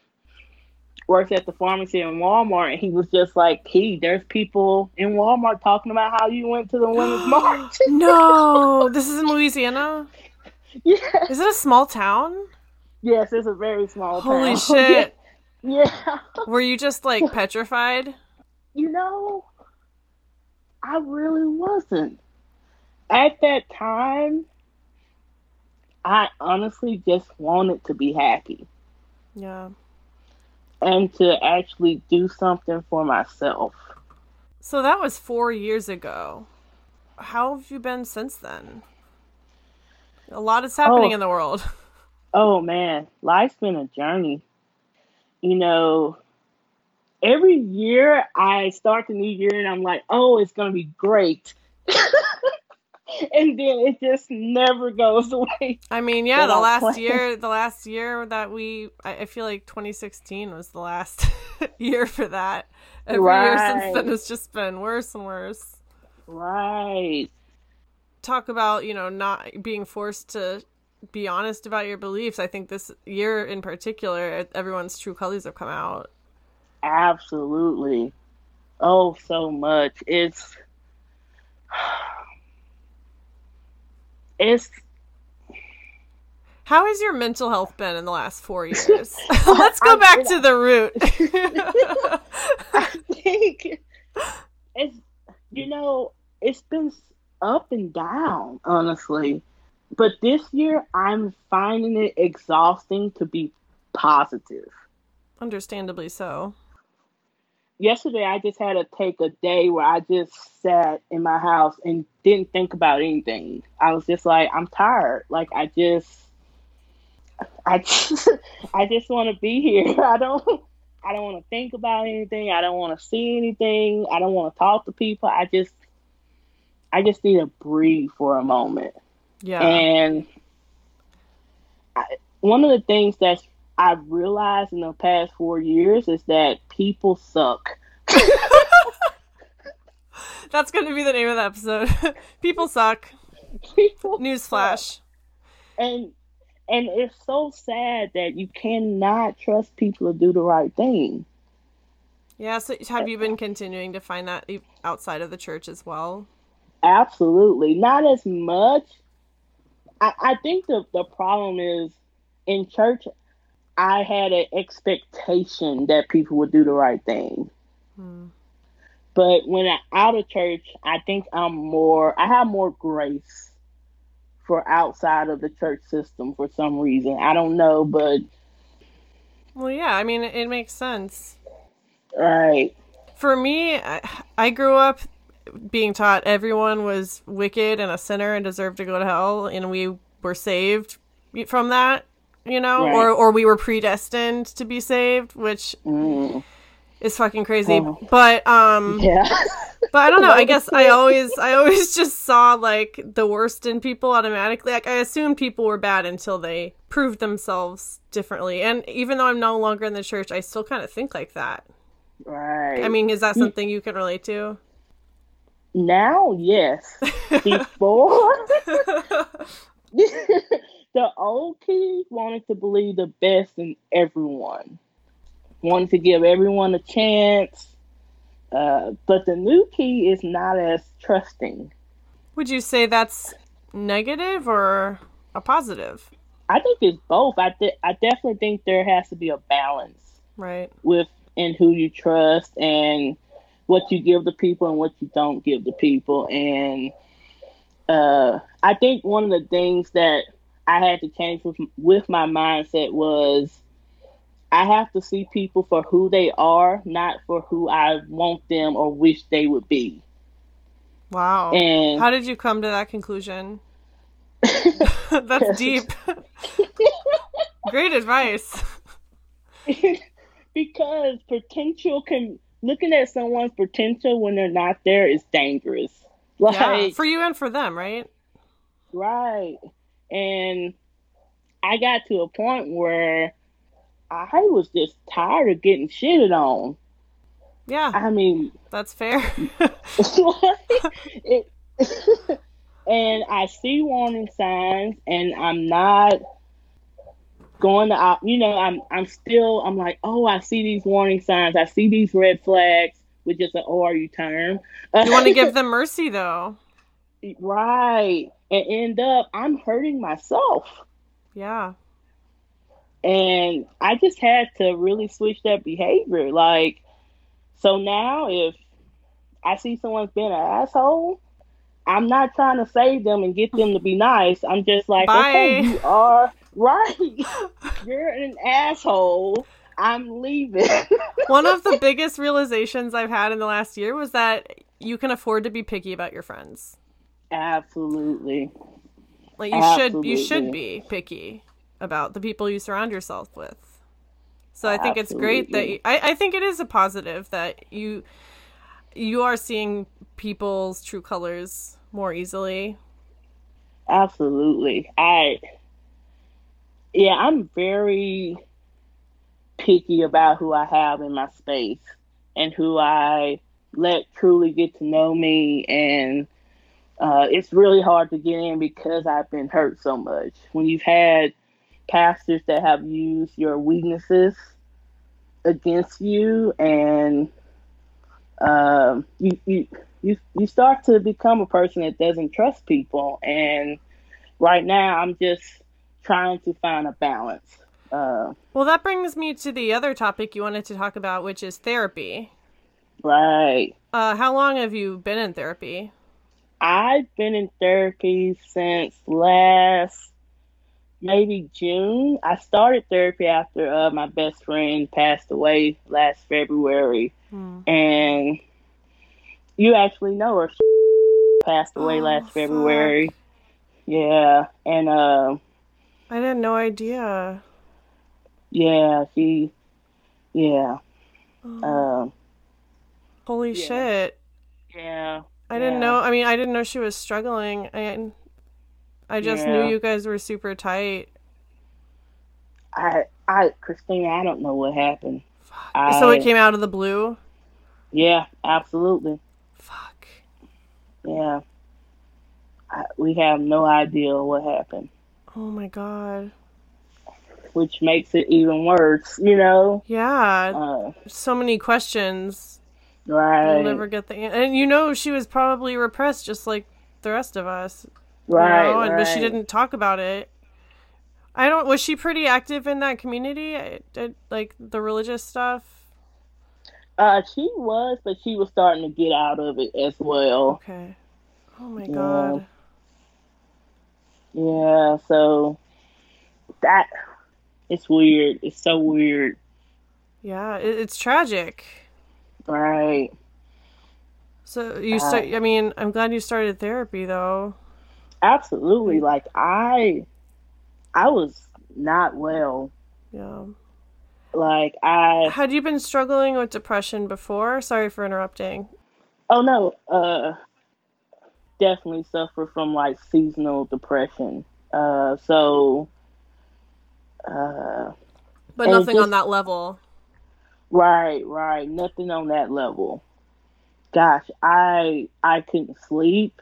works at the pharmacy in Walmart, and he was just like, "Hey, there's people in Walmart talking about how you went to the Women's [gasps] March." [laughs] no, this is in Louisiana. yeah. Is it a small town? Yes, it's a very small Holy town. Holy [laughs] shit! Yeah. Were you just like petrified? You know, I really wasn't. At that time, I honestly just wanted to be happy Yeah. and to actually do something for myself. So that was four years ago. How have you been since then? A lot is happening Oh. in the world. [laughs] Oh man, life's been a journey. You know, every year I start the new year and I'm like, oh, it's going to be great. [laughs] [laughs] and then it just never goes [laughs] away. I mean, yeah, the last plan. year, the last year that we, I, I feel like 2016 was the last [laughs] year for that. Every year since then has just been worse and worse. Right. Talk about, you know, not being forced to be honest about your beliefs. I think this year in particular, everyone's true colors have come out. Absolutely. Oh, so much. It's it's How has your mental health been in the last four years? [laughs] [laughs] Let's go I- back to the root. [laughs] I think it's you know, it's been up and down, honestly. But this year I'm finding it exhausting to be positive. Understandably so. Yesterday I just had to take a day where I just sat in my house and didn't think about anything. I was just like, I'm tired. Like I just I just [laughs] I just want to be here. [laughs] I don't I don't want to think about anything. I don't want to see anything. I don't want to talk to people. I just I just need to breathe for a moment. Yeah. And I, one of the things that I've realized in the past four years is that people suck. [laughs] That's going to be the name of the episode. [laughs] People suck. People suck. Newsflash. And and it's so sad that you cannot trust people to do the right thing. Yeah, so have you been continuing to find that outside of the church as well? Absolutely. Not as much. I, I think the, the problem is in church, I had an expectation that people would do the right thing. Hmm. But when I'm out of church, I think I'm more, I have more grace for outside of the church system for some reason. I don't know, but Well, yeah, I mean, it, makes sense. right. For me, I, I grew up being taught everyone was wicked and a sinner and deserved to go to hell, and we were saved from that, you know, Right. or or we were predestined to be saved, which Mm. is fucking crazy. Oh. But um, Yeah. but I don't know. I [laughs] guess I always I always [laughs] just saw like the worst in people automatically. Like I assumed people were bad until they proved themselves differently. And even though I'm no longer in the church, I still kind of think like that. right. I mean, is that something you can relate to? now, yes. [laughs] Before, the old kid wanted to believe the best in everyone, wanted to give everyone a chance. Uh, but the new Key is not as trusting. Would you say that's negative or a positive? I think it's both. I th- I definitely think there has to be a balance Right. with in who you trust and what you give the people and what you don't give the people. And uh, I think one of the things that I had to change with with my mindset was I have to see people for who they are, not for who I want them or wish they would be. Wow. And How did you come to that conclusion? [laughs] That's deep. [laughs] Great advice. [laughs] because potential can looking at someone's potential when they're not there is dangerous. Like Yeah, for you and for them, right? right. And I got to a point where I was just tired of getting shitted on. Yeah, I mean, that's fair. [laughs] [laughs] it, and I see warning signs, and I'm not going to, you know, I'm I'm still, I'm like, oh, I see these warning signs, I see these red flags, which is an ORU oh, term. you want to give [laughs] them mercy, though. right, and end up, I'm hurting myself, Yeah. and I just had to really switch that behavior, like. So now, if I see someone's being an asshole, I'm not trying to save them and get them to be nice. I'm just like, Bye. okay, you are [laughs] right. You're an asshole. I'm leaving. One of the [laughs] biggest realizations I've had in the last year was that you can afford to be picky about your friends. Absolutely. Like you should you should be picky about the people you surround yourself with. So I think it's great that you, I, I think it is a positive that you you are seeing people's true colors more easily. Absolutely. I yeah, I'm very picky about who I have in my space and who I let truly get to know me and uh, it's really hard to get in because I've been hurt so much. When you've had pastors that have used your weaknesses against you and um, you, you you you start to become a person that doesn't trust people and right now i'm just trying to find a balance uh, Well, that brings me to the other topic you wanted to talk about, which is therapy. right Uh, how long have you been in therapy? I've been in therapy since last maybe june i started therapy after uh, my best friend passed away last february Hmm. and you actually know her She passed away Oh, last fuck. february yeah and uh, I had no idea. yeah she yeah Oh, um holy yeah. shit. yeah I didn't Yeah. know. I mean, I didn't know she was struggling. I I just knew you guys were super tight. I, I, Christina, I don't know what happened. so I- it came out of the blue. Yeah, absolutely. Fuck. Yeah. I, we have no idea what happened, Oh my god. which makes it even worse, you know? Yeah. Uh, so many questions. Right. We'll never get the an- and you know she was probably repressed just like the rest of us. you right. know, and right. but she didn't talk about it. I don't. Was she pretty active in that community? I, I- like the religious stuff. Uh, she was, but she was starting to get out of it as well. Okay. Oh my Yeah. god. Yeah, so that, it's weird. It's so weird. Yeah, it, it's tragic. Right. So you start. I mean, I'm glad you started therapy, though. Absolutely. Like I, I was not well. Yeah. Like I. Had you been struggling with depression before? Sorry for interrupting. Oh no. Uh, definitely suffer from like seasonal depression. Uh, so. Uh. But nothing just, on that level. Right, right. Nothing on that level. Gosh, I I couldn't sleep.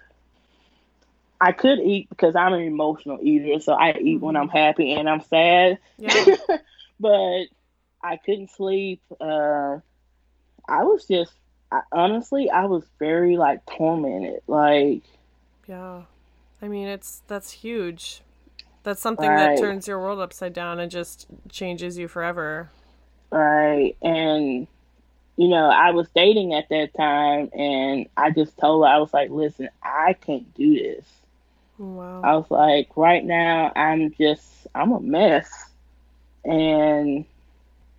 I could eat because I'm an emotional eater, so I eat when I'm happy and I'm sad. Yeah. [laughs] but I couldn't sleep. Uh, I was just I, honestly, I was very like tormented. Like, yeah, I mean, it's that's huge. That's something right. that turns your world upside down and just changes you forever. Right. And, you know, I was dating at that time and I just told her, I was like, listen, I can't do this. Wow. I was like, right now, I'm just, I'm a mess. And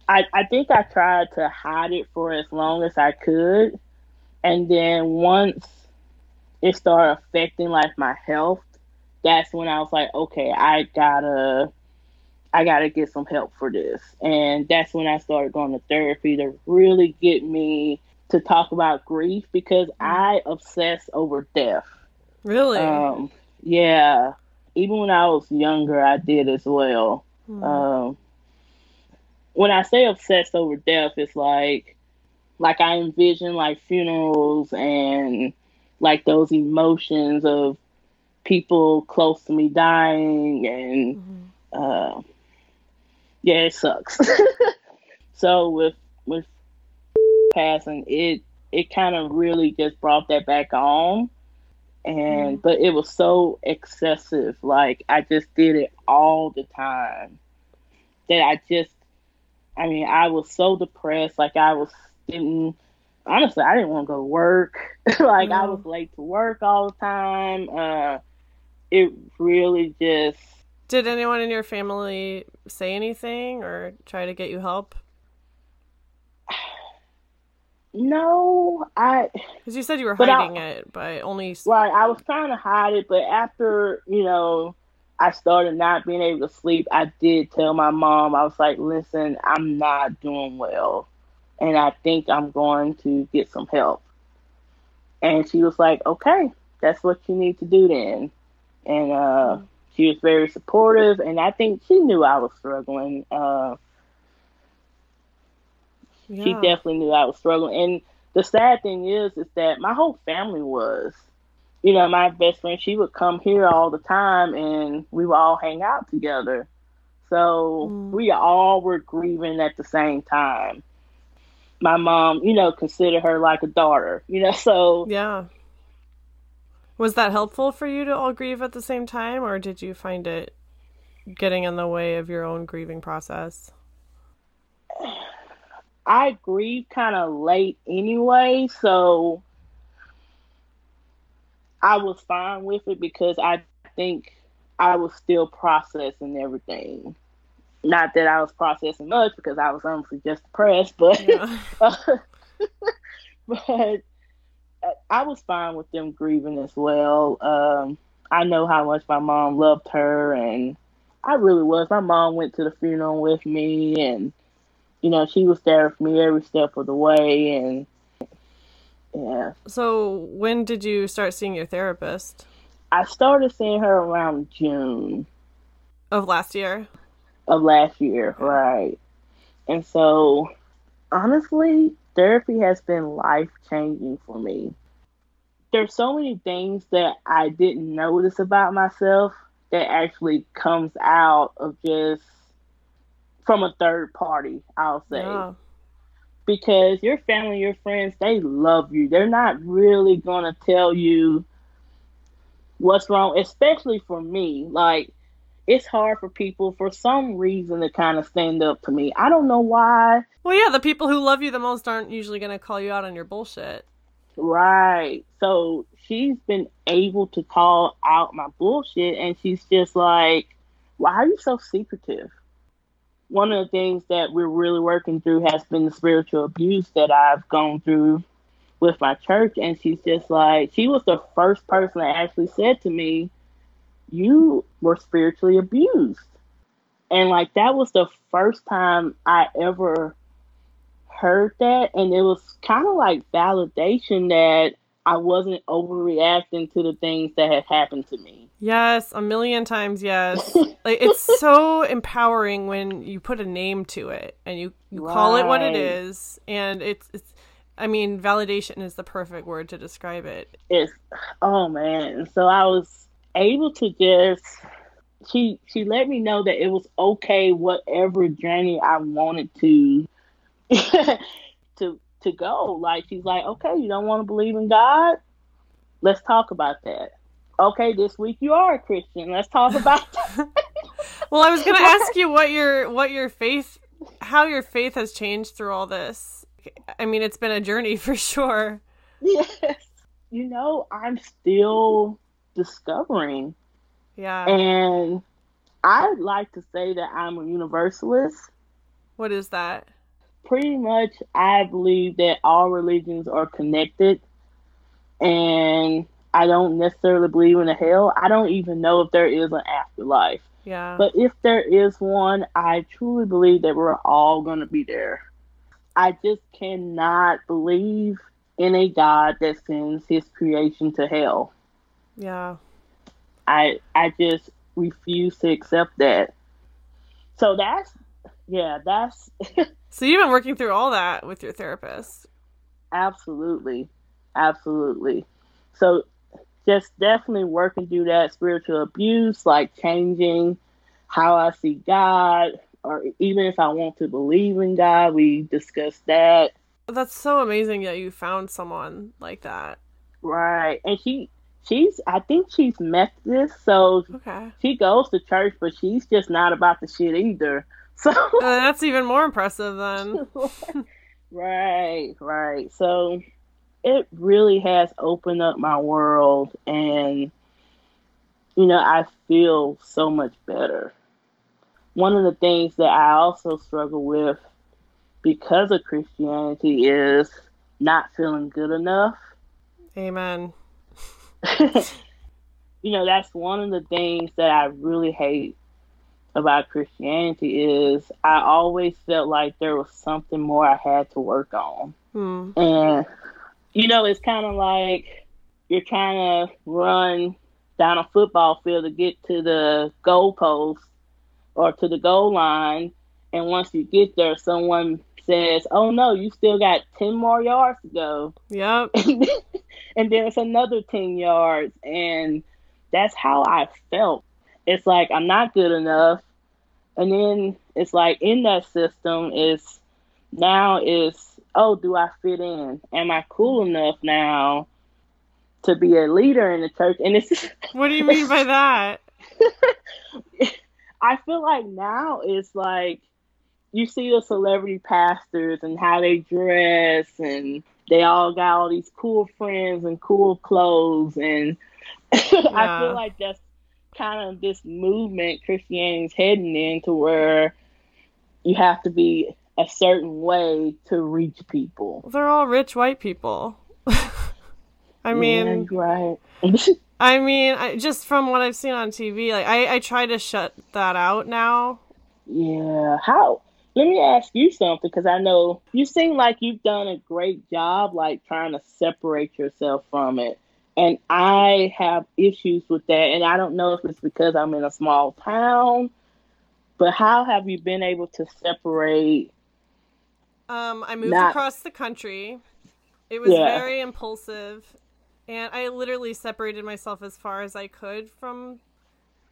I, I think I tried to hide it for as long as I could. And then once it started affecting like my health, that's when I was like, okay, I gotta I got to get some help for this. And that's when I started going to therapy to really get me to talk about grief because mm. I obsess over death. Really? Um, yeah. Even when I was younger, I did as well. Mm. Um, when I say obsessed over death, it's like, like I envision like funerals and like those emotions of people close to me dying and mm-hmm. uh, yeah, it sucks. [laughs] so with with passing, it it kind of really just brought that back on, and mm. but it was so excessive. Like I just did it all the time that I just, I mean, I was so depressed. Like I was didn't honestly, I didn't want to go to work. [laughs] like I was late to work all the time. Uh, it really just did anyone in your family say anything or try to get you help? [sighs] No, I. Because you said you were hiding I, it, but only. Right, I was trying to hide it, but after you know, I started not being able to sleep. I did tell my mom. I was like, "Listen, I'm not doing well, and I think I'm going to get some help." And she was like, "Okay, that's what you need to do then." And uh, mm-hmm she was very supportive, and I think she knew I was struggling. Uh, yeah. She definitely knew I was struggling, and the sad thing is, is that my whole family was. You know, my best friend, she would come here all the time, and we would all hang out together. So mm. we all were grieving at the same time. My mom, you know, considered her like a daughter, you know, [laughs] so yeah was that helpful for you to all grieve at the same time, or did you find it getting in the way of your own grieving process? I grieve kind of late anyway, so I was fine with it because I think I was still processing everything. Not that I was processing much because I was honestly just depressed, but yeah. uh, [laughs] but I was fine with them grieving as well. Um, I know how much my mom loved her, and I really was. My mom went to the funeral with me, and you know she was there for me every step of the way, and yeah. So when did you start seeing your therapist? I started seeing her around June of last year. Of last year, right? And so, honestly, therapy has been life changing for me. There's so many things that I didn't notice about myself that actually comes out of just from a third party, I'll say. Yeah. Because your family, your friends, they love you. They're not really going to tell you what's wrong, especially for me. Like, it's hard for people for some reason to kind of stand up to me. I don't know why. Well, yeah, the people who love you the most aren't usually going to call you out on your bullshit. Right. So she's been able to call out my bullshit, and she's just like, why are you so secretive? one of the things that we're really working through has been the spiritual abuse that I've gone through with my church. And she's just like, she was the first person that actually said to me, You were spiritually abused. And like, that was the first time I ever heard that. And it was kind of like validation that I wasn't overreacting to the things that had happened to me. Yes, a million times yes. [laughs] like it's so empowering when you put a name to it and you, you right. call it what it is and it's it's I mean validation is the perfect word to describe it. It's oh man. So I was able to just she she let me know that it was okay whatever journey I wanted to [laughs] to to go. Like she's like, okay, you don't want to believe in God? Let's talk about that okay, this week you are a Christian. Let's talk [laughs] about that. [laughs] well, I was going to ask you what your what your faith how your faith has changed through all this. I mean, it's been a journey for sure. Yes. You know, I'm still discovering. Yeah. And I'd like to say that I'm a universalist. What is that? Pretty much, I believe that all religions are connected. And I don't necessarily believe in a hell. I don't even know if there is an afterlife. Yeah. But if there is one, I truly believe that we're all going to be there. I just cannot believe in a God that sends his creation to hell. Yeah. I I just refuse to accept that. So that's yeah, that's [laughs] So you've been working through all that with your therapist. Absolutely. Absolutely. So just definitely working through that spiritual abuse, like changing how I see God, or even if I want to believe in God, we discussed that. That's so amazing that you found someone like that. Right. And she she's I think she's Methodist, so okay. she goes to church, but she's just not about the shit either. So uh, that's even more impressive then. [laughs] right, right. So it really has opened up my world and you know i feel so much better one of the things that i also struggle with because of christianity is not feeling good enough amen [laughs] you know that's one of the things that i really hate about christianity is i always felt like there was something more i had to work on hmm. and you know, it's kind of like you're trying to run down a football field to get to the goal post or to the goal line. And once you get there, someone says, Oh no, you still got 10 more yards to go. Yep. [laughs] and then it's another 10 yards. And that's how I felt. It's like I'm not good enough. And then it's like in that system is now is oh, do I fit in? Am I cool enough now to be a leader in the church? And it's [laughs] what do you mean by that? I feel like now it's like you see the celebrity pastors and how they dress and they all got all these cool friends and cool clothes and yeah. [laughs] I feel like that's kind of this movement Christianity's heading into where you have to be a certain way to reach people. They're all rich white people. [laughs] I mean, yeah, right. [laughs] I mean, I, just from what I've seen on TV, like I, I try to shut that out now. Yeah. How? Let me ask you something because I know you seem like you've done a great job, like trying to separate yourself from it. And I have issues with that. And I don't know if it's because I'm in a small town, but how have you been able to separate um, I moved Not... across the country. It was yeah. very impulsive, and I literally separated myself as far as I could from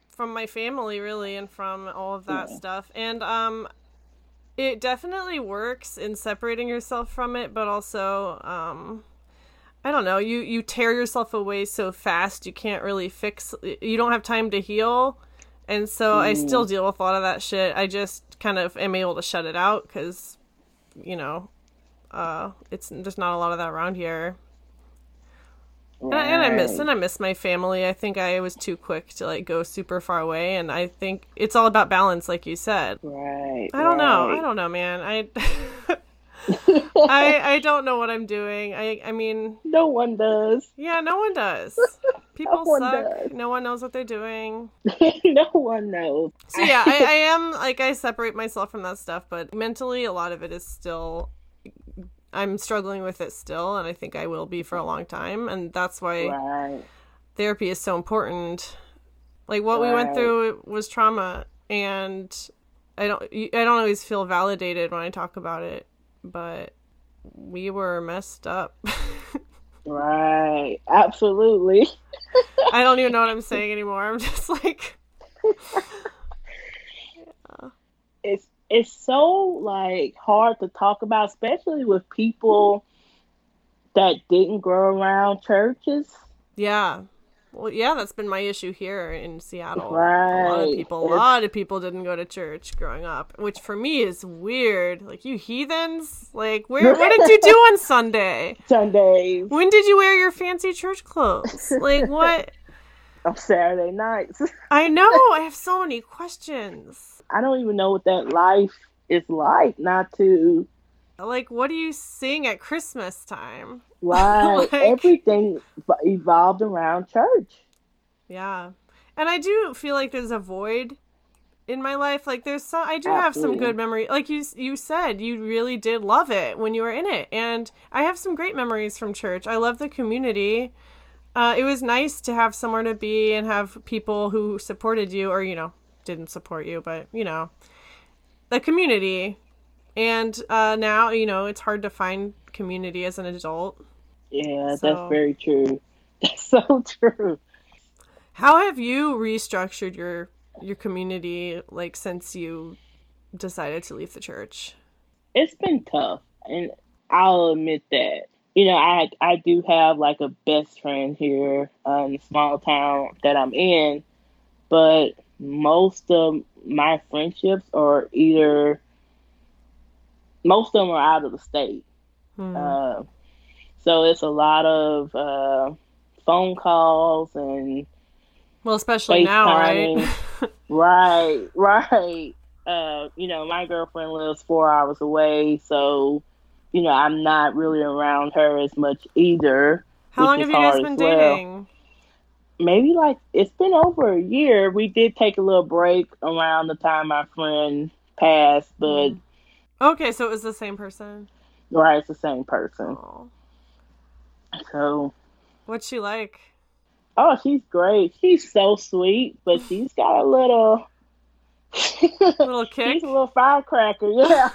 from my family, really, and from all of that yeah. stuff. And um, it definitely works in separating yourself from it, but also, um, I don't know, you you tear yourself away so fast you can't really fix. You don't have time to heal. And so mm. I still deal with a lot of that shit. I just kind of am able to shut it out because you know, uh, it's there's not a lot of that around here. And, I, and I miss and I miss my family. I think I was too quick to like go super far away, and I think it's all about balance, like you said. Right. I don't right. know. I don't know, man. I [laughs] I [laughs] I don't know what I'm doing. I I mean, No one does. yeah, no one does. [laughs] People one suck. does. No one knows what they're doing. [laughs] no one knows. So yeah, I, I am like I separate myself from that stuff, but mentally, a lot of it is still. I'm struggling with it still, and I think I will be for a long time, and that's why Right. therapy is so important. Like what we went through was trauma, and I don't I don't always feel validated when I talk about it, but we were messed up. [laughs] Right. Absolutely. [laughs] I don't even know what I'm saying anymore. I'm just like, [laughs] It's it's so like hard to talk about, especially with people that didn't grow around churches. yeah. Well, yeah, that's been my issue here in Seattle. Right. A lot of people, a lot of people didn't go to church growing up, which for me is weird. Like you heathens, like where? What did you do on [laughs] Sunday? Sunday. When did you wear your fancy church clothes? Like [laughs] what? on Saturday nights. [laughs] I know. I have so many questions. I don't even know what that life is like not to Like, what do you sing at Christmas time? [laughs] Right. Like- Everything evolved around church. Yeah. And I do feel like there's a void in my life. Like there's some I do have some good memory. Like you you said, you really did love it when you were in it. And I have some great memories from church. I love the community. Uh, it was nice to have somewhere to be and have people who supported you or you know, didn't support you, but you know, the community. And uh, now, you know, it's hard to find community as an adult. Yeah, So- that's very true. [laughs] That's so true. How have you restructured your your community like since you decided to leave the church? It's been tough, and I'll admit that. You know, I I do have like a best friend here uh, in the small town that I'm in, but most of my friendships are either most of them are out of the state. Hmm. Uh, so it's a lot of uh, phone calls and well, especially now, right? [laughs] right, right. Uh, you know, my girlfriend lives four hours away, so you know I'm not really around her as much either. How long have you guys been well. dating? Maybe like it's been over a year. We did take a little break around the time my friend passed, but Mm. Okay, so it was the same person. right, it's the same person. Oh. So What's she like? Oh, she's great. She's so sweet, but she's got a little [laughs] Little kick? She's a little firecracker, yeah.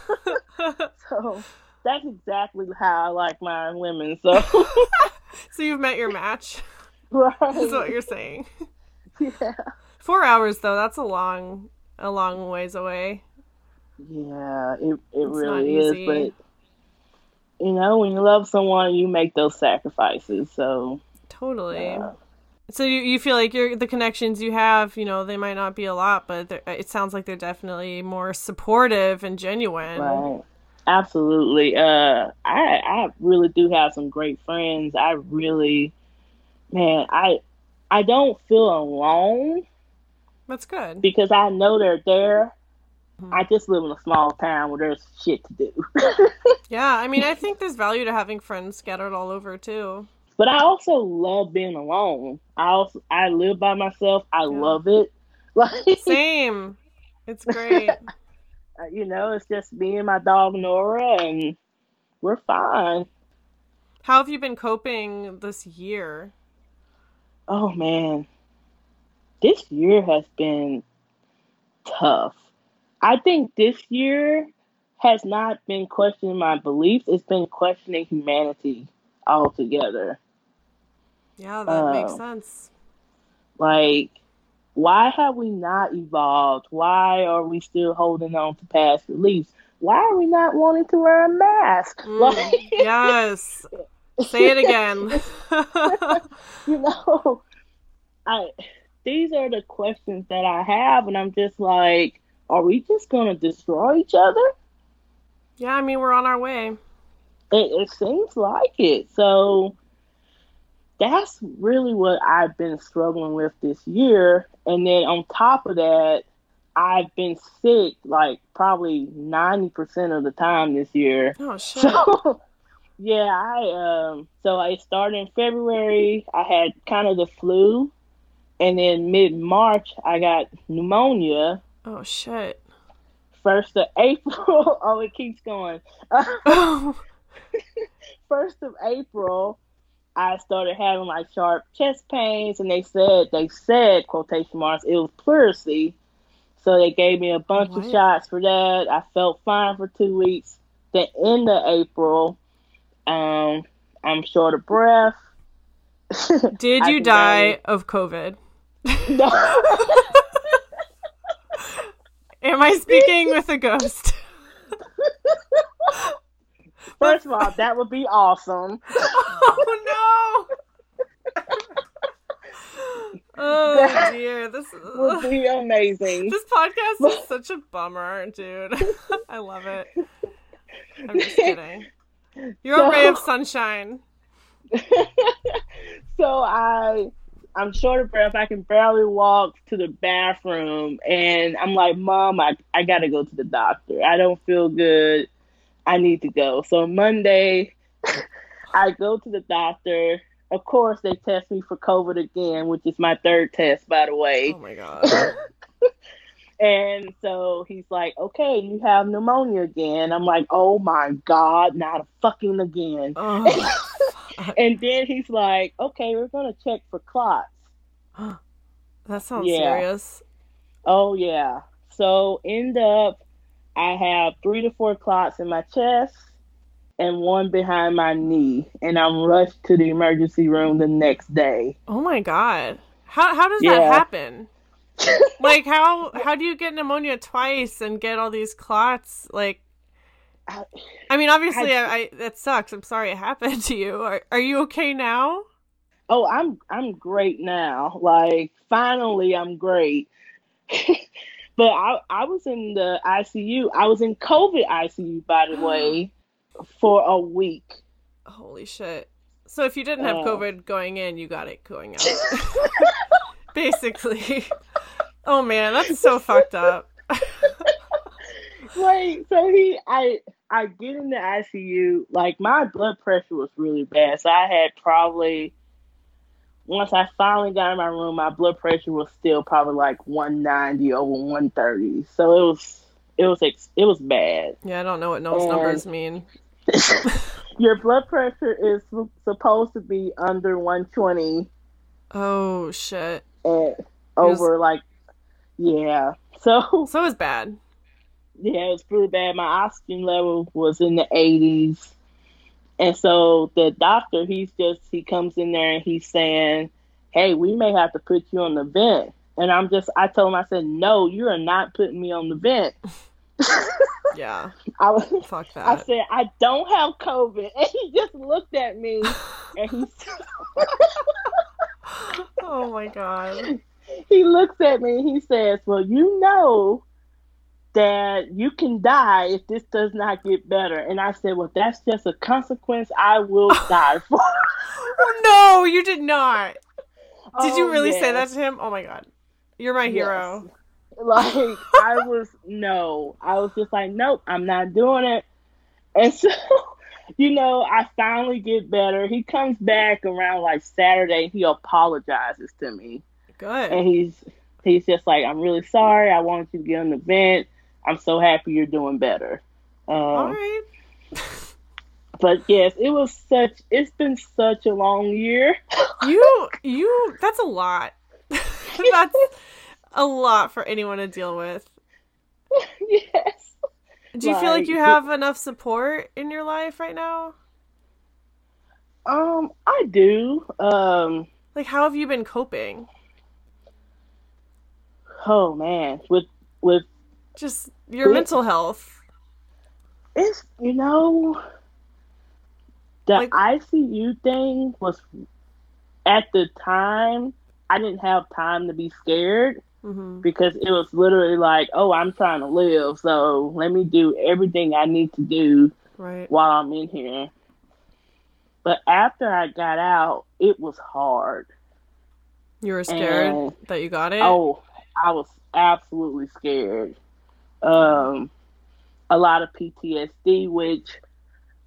[laughs] so that's exactly how I like my women. So [laughs] so you've met your match. right, Is what you're saying. yeah, Four hours though, that's a long a long ways away. Yeah, it it It's really is. But you know, when you love someone, you make those sacrifices. So Totally. uh, So you, you feel like your the connections you have, you know, they might not be a lot, but it sounds like they're definitely more supportive and genuine. Right. Absolutely. Uh, I I really do have some great friends. I really, man, I I don't feel alone That's good. because I know they're there. Mhm. I just live in a small town where there's shit to do. [laughs] Yeah, I mean, I think there's value to having friends scattered all over too. but I also love being alone. I also I live by myself. I love it. [laughs] Like Same. It's great. [laughs] you know, it's just me and my dog Nora, and we're fine. How have you been coping this year? Oh man, this year has been tough. I think this year has not been questioning my beliefs, it's been questioning humanity altogether. Yeah, that makes Oh. sense. Like, why have we not evolved? Why are we still holding on to past beliefs? Why are we not wanting to wear a mask? Mm, Like, yes. Say it again. [laughs] you know, I these are the questions that I have, and I'm just like, are we just gonna destroy each other? yeah, I mean, we're on our way. It, it seems like it. So that's really what I've been struggling with this year. And then on top of that, I've been sick like probably 90% of the time this year. Oh [laughs] shit. So, yeah, I um so I started in February. I had kind of the flu and then mid March I got pneumonia. Oh shit. First of April, [laughs] oh it keeps going. Oh. [laughs] First of April, I started having like sharp chest pains, and they said they said quotation marks it was pleurisy. So they gave me a bunch What? of shots for that. I felt fine for two weeks. The end of April, um, I'm short of breath. [laughs] Did you die of COVID? No. Am I speaking with a ghost? [laughs] First of all, that would be awesome. [laughs] oh no! [laughs] oh dear, this Would be amazing. this podcast is such a bummer, dude. I love it. I'm just kidding. You're a ray of sunshine. so I I'm short of breath. I can barely walk to the bathroom and I'm like, Mom, I, I gotta go to the doctor. I don't feel good. I need to go. So Monday [laughs] I go to the doctor. Of course they test me for COVID again, which is my third test by the way. Oh my god. [laughs] And so he's like, Okay, you have pneumonia again. I'm like, Oh my God, not fucking again. Oh, [laughs] [laughs] And then he's like, okay, we're going to check for clots. [gasps] that sounds Yeah. serious. Oh, yeah. So, end up, I have three to four clots in my chest and one behind my knee. And I'm rushed to the emergency room the next day. Oh my god. How how does that happen? [laughs] like how how do you get pneumonia twice and get all these clots? Like I- I mean obviously I, I that sucks. I'm sorry it happened to you. Are are you okay now? Oh, I'm I'm great now. Like finally I'm great. [laughs] but I I was in the ICU. I was in COVID ICU by the way [gasps] for a week. Holy shit. So if you didn't have Uh. COVID going in, you got it going out. [laughs] [laughs] Basically. Oh man, that's so fucked up. Wait, so he, I, I get in the ICU. Like my blood pressure was really bad, so I had probably. Once I finally got in my room, my blood pressure was still probably like 190 over 130. So it was, it was, ex- it was bad. Yeah, I don't know what those numbers mean. [laughs] [laughs] Your blood pressure is supposed to be under 120 Oh shit. over like, yeah. So So it's bad. Yeah, it was pretty bad. My oxygen level was in the 80s. And so the doctor, he's just, he comes in there and he's saying, Hey, we may have to put you on the vent. And I'm just, I told him, I said, No, you are not putting me on the vent. [laughs] Yeah. I, was, Fuck I said, I don't have COVID. [laughs] And he just looked at me [laughs] and he, oh my god. he looks at me and he says, Well, you know that you can die if this does not get better. And I said, Well, that's just a consequence I will [laughs] die for. Oh no, you did not. Did you Oh, really say that to him? Oh my god. You're my hero. [laughs] Like, I was, no. I was just like, Nope, I'm not doing it. And so, [laughs] you know, I finally get better. He comes back around like Saturday. He apologizes to me. Good. and he's he's just like, I'm really sorry. I wanted you to get on the vent. I'm so happy you're doing better. Um, All right. But yes, it was such. It's been such a long year. [laughs] You you that's a lot. [laughs] that's a lot for anyone to deal with. yes. Do you feel like Like- you have enough support in your life right now? Um, I do. Um, Like how have you been coping? oh man, with with Just your Well- mental health. it's you know the Like- ICU thing was at the time. I didn't have time to be scared. hmm because it was literally like, oh, I'm trying to live, so let me do everything I need to do Right. while I'm in here. But after I got out, it was hard. You were scared and, that you got it? Oh, I was absolutely scared. Um, a lot of PTSD, which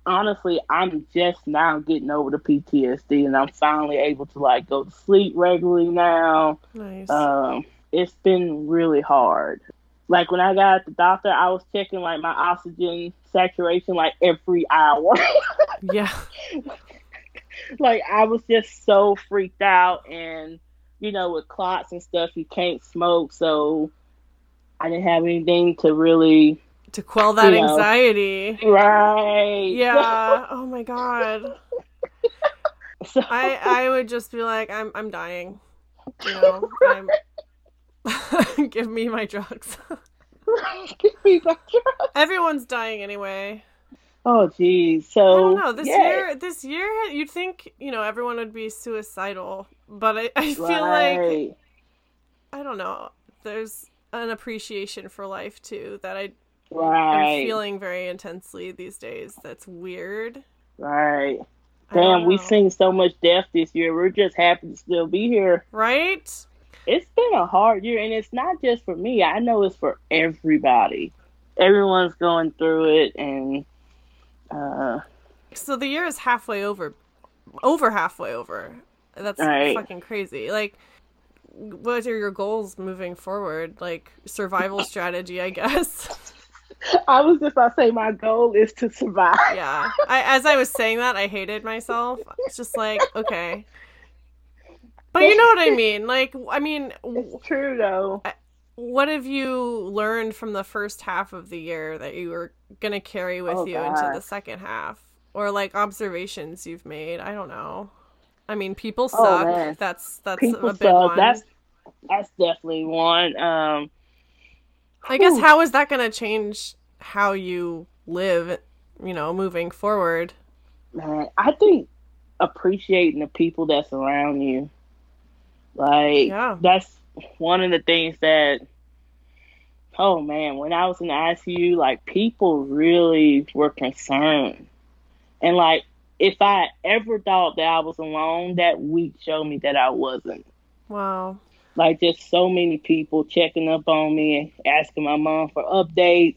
honestly, I'm just now getting over the PTSD, and I'm finally able to like go to sleep regularly now. Nice. Um, it's been really hard. Like when I got the doctor, I was checking like my oxygen saturation like every hour. [laughs] yeah. like I was just so freaked out, and you know, with clots and stuff, you can't smoke, so I didn't have anything to really to quell that you know, anxiety. Right. Yeah. [laughs] oh my god. So I I would just be like I'm I'm dying. You know, I'm [laughs] give me my drugs. [laughs] give me my drugs. Everyone's dying anyway. Oh geez. So I don't know. This yeah. year this year you'd think, you know, everyone would be suicidal. But I, I feel right. like I don't know. There's an appreciation for life too that I right. am feeling very intensely these days. That's weird. Right. Damn, we've seen so much death this year. We're just happy to still be here. Right? It's been a hard year, and it's not just for me. I know it's for everybody. Everyone's going through it, and uh. So the year is halfway over, over halfway over. That's right. fucking crazy. Like, what are your goals moving forward? Like survival [laughs] strategy, I guess. I was just about to say my goal is to survive. Yeah. I, as I was saying that, I hated myself. It's just like, okay. But you know what I mean? Like, I mean, it's true though. What have you learned from the first half of the year that you were gonna carry with oh, you God. into the second half, or like observations you've made? I don't know. I mean, people oh, suck. Oh, that's that's people a big suck. one. That's that's definitely one. Um, I guess how is that going to change how you live? You know, moving forward. Man, I think appreciating the people that's around you. Like yeah. that's one of the things that oh man, when I was in the ICU, like people really were concerned. And like if I ever thought that I was alone, that week showed me that I wasn't. Wow. Like just so many people checking up on me, and asking my mom for updates.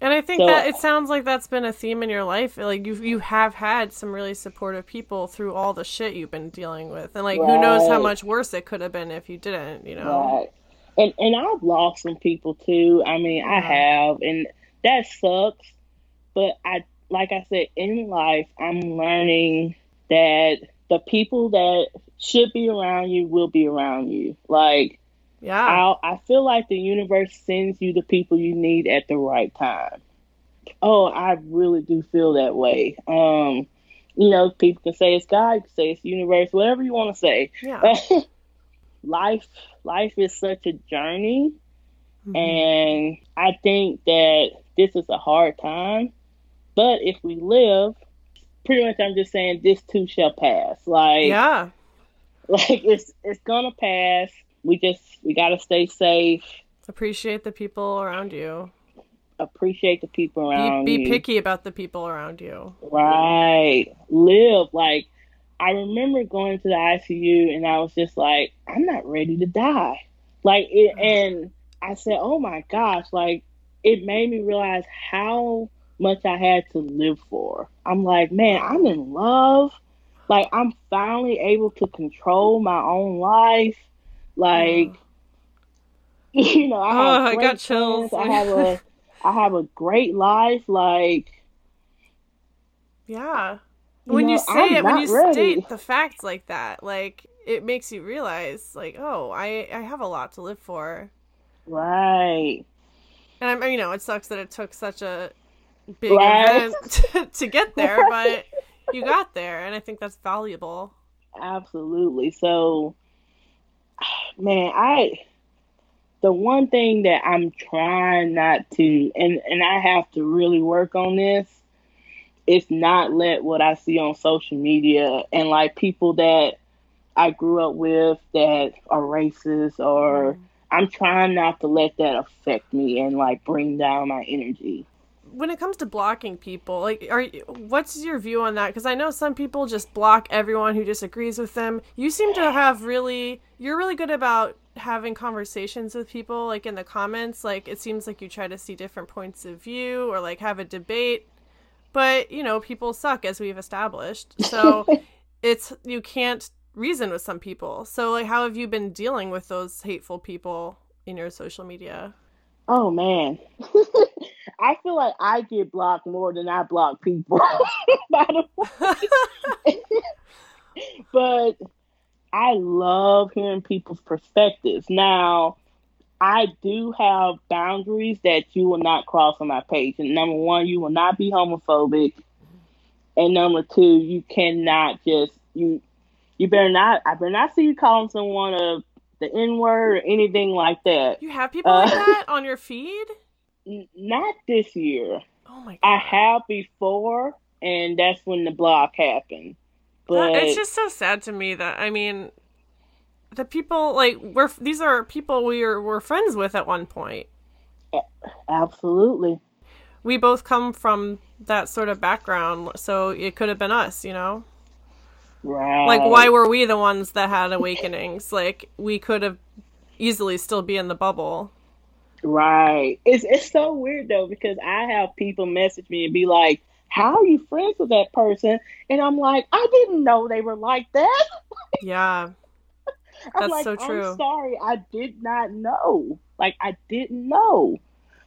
And I think so, that it sounds like that's been a theme in your life. Like you you have had some really supportive people through all the shit you've been dealing with. And like right. who knows how much worse it could have been if you didn't, you know. Right. And and I've lost some people too. I mean, I have and that sucks. But I like I said, in life, I'm learning that the people that should be around you will be around you. Like, yeah, I'll, I feel like the universe sends you the people you need at the right time. Oh, I really do feel that way. Um, you know, people can say it's God, you can say it's universe, whatever you want to say. Yeah. [laughs] life, life is such a journey, mm-hmm. and I think that this is a hard time but if we live, pretty much I'm just saying this too shall pass. Like Yeah. [laughs] Like it's it's gonna pass. We just we gotta stay safe. Appreciate the people around you. Appreciate the people around be, be you. picky about the people around you. Right. Live like I remember going to the ICU and I was just like, I'm not ready to die. Like it, and I said, Oh my gosh, like it made me realize how much I had to live for. I'm like, man, I'm in love. Like I'm finally able to control my own life. Like [laughs] you know, I have oh, I got chills. I have a [laughs] I have a great life. Like Yeah. When you, know, you say I'm it, when you ready. state the facts like that, like it makes you realize, like, oh, I I have a lot to live for. Right. And I'm, you know, it sucks that it took such a big right? event [laughs] to, to get there, but you got there, and I think that's valuable. Absolutely. So, man, I the one thing that I'm trying not to, and and I have to really work on this, is not let what I see on social media and like people that I grew up with that are racist or. Mm. I'm trying not to let that affect me and like bring down my energy when it comes to blocking people, like, are what's your view on that? Because I know some people just block everyone who disagrees with them. You seem to have really, you're really good about having conversations with people, like in the comments. Like, it seems like you try to see different points of view or like have a debate. But you know, people suck as we've established, [laughs] so it's you can't reason with some people. So, like, how have you been dealing with those hateful people in your social media? Oh man. [laughs] I feel like I get blocked more than I block people. [laughs] by the way. [laughs] but I love hearing people's perspectives. Now, I do have boundaries that you will not cross on my page. And number one, you will not be homophobic. And number two, you cannot just you you better not I better not see you calling someone a the N word or anything like that. You have people uh, like that on your feed? Not this year. Oh my god. I have before, and that's when the block happened. But it's just so sad to me that I mean, the people like we're these are people we were, were friends with at one point. Absolutely. We both come from that sort of background, so it could have been us, you know. Right. Like, why were we the ones that had awakenings? like, we could have easily still be in the bubble. Right. It's it's so weird though because I have people message me and be like, "How are you friends with that person?" And I'm like, "I didn't know they were like that." [laughs] yeah. That's like, so true. I'm sorry, I did not know. Like I didn't know.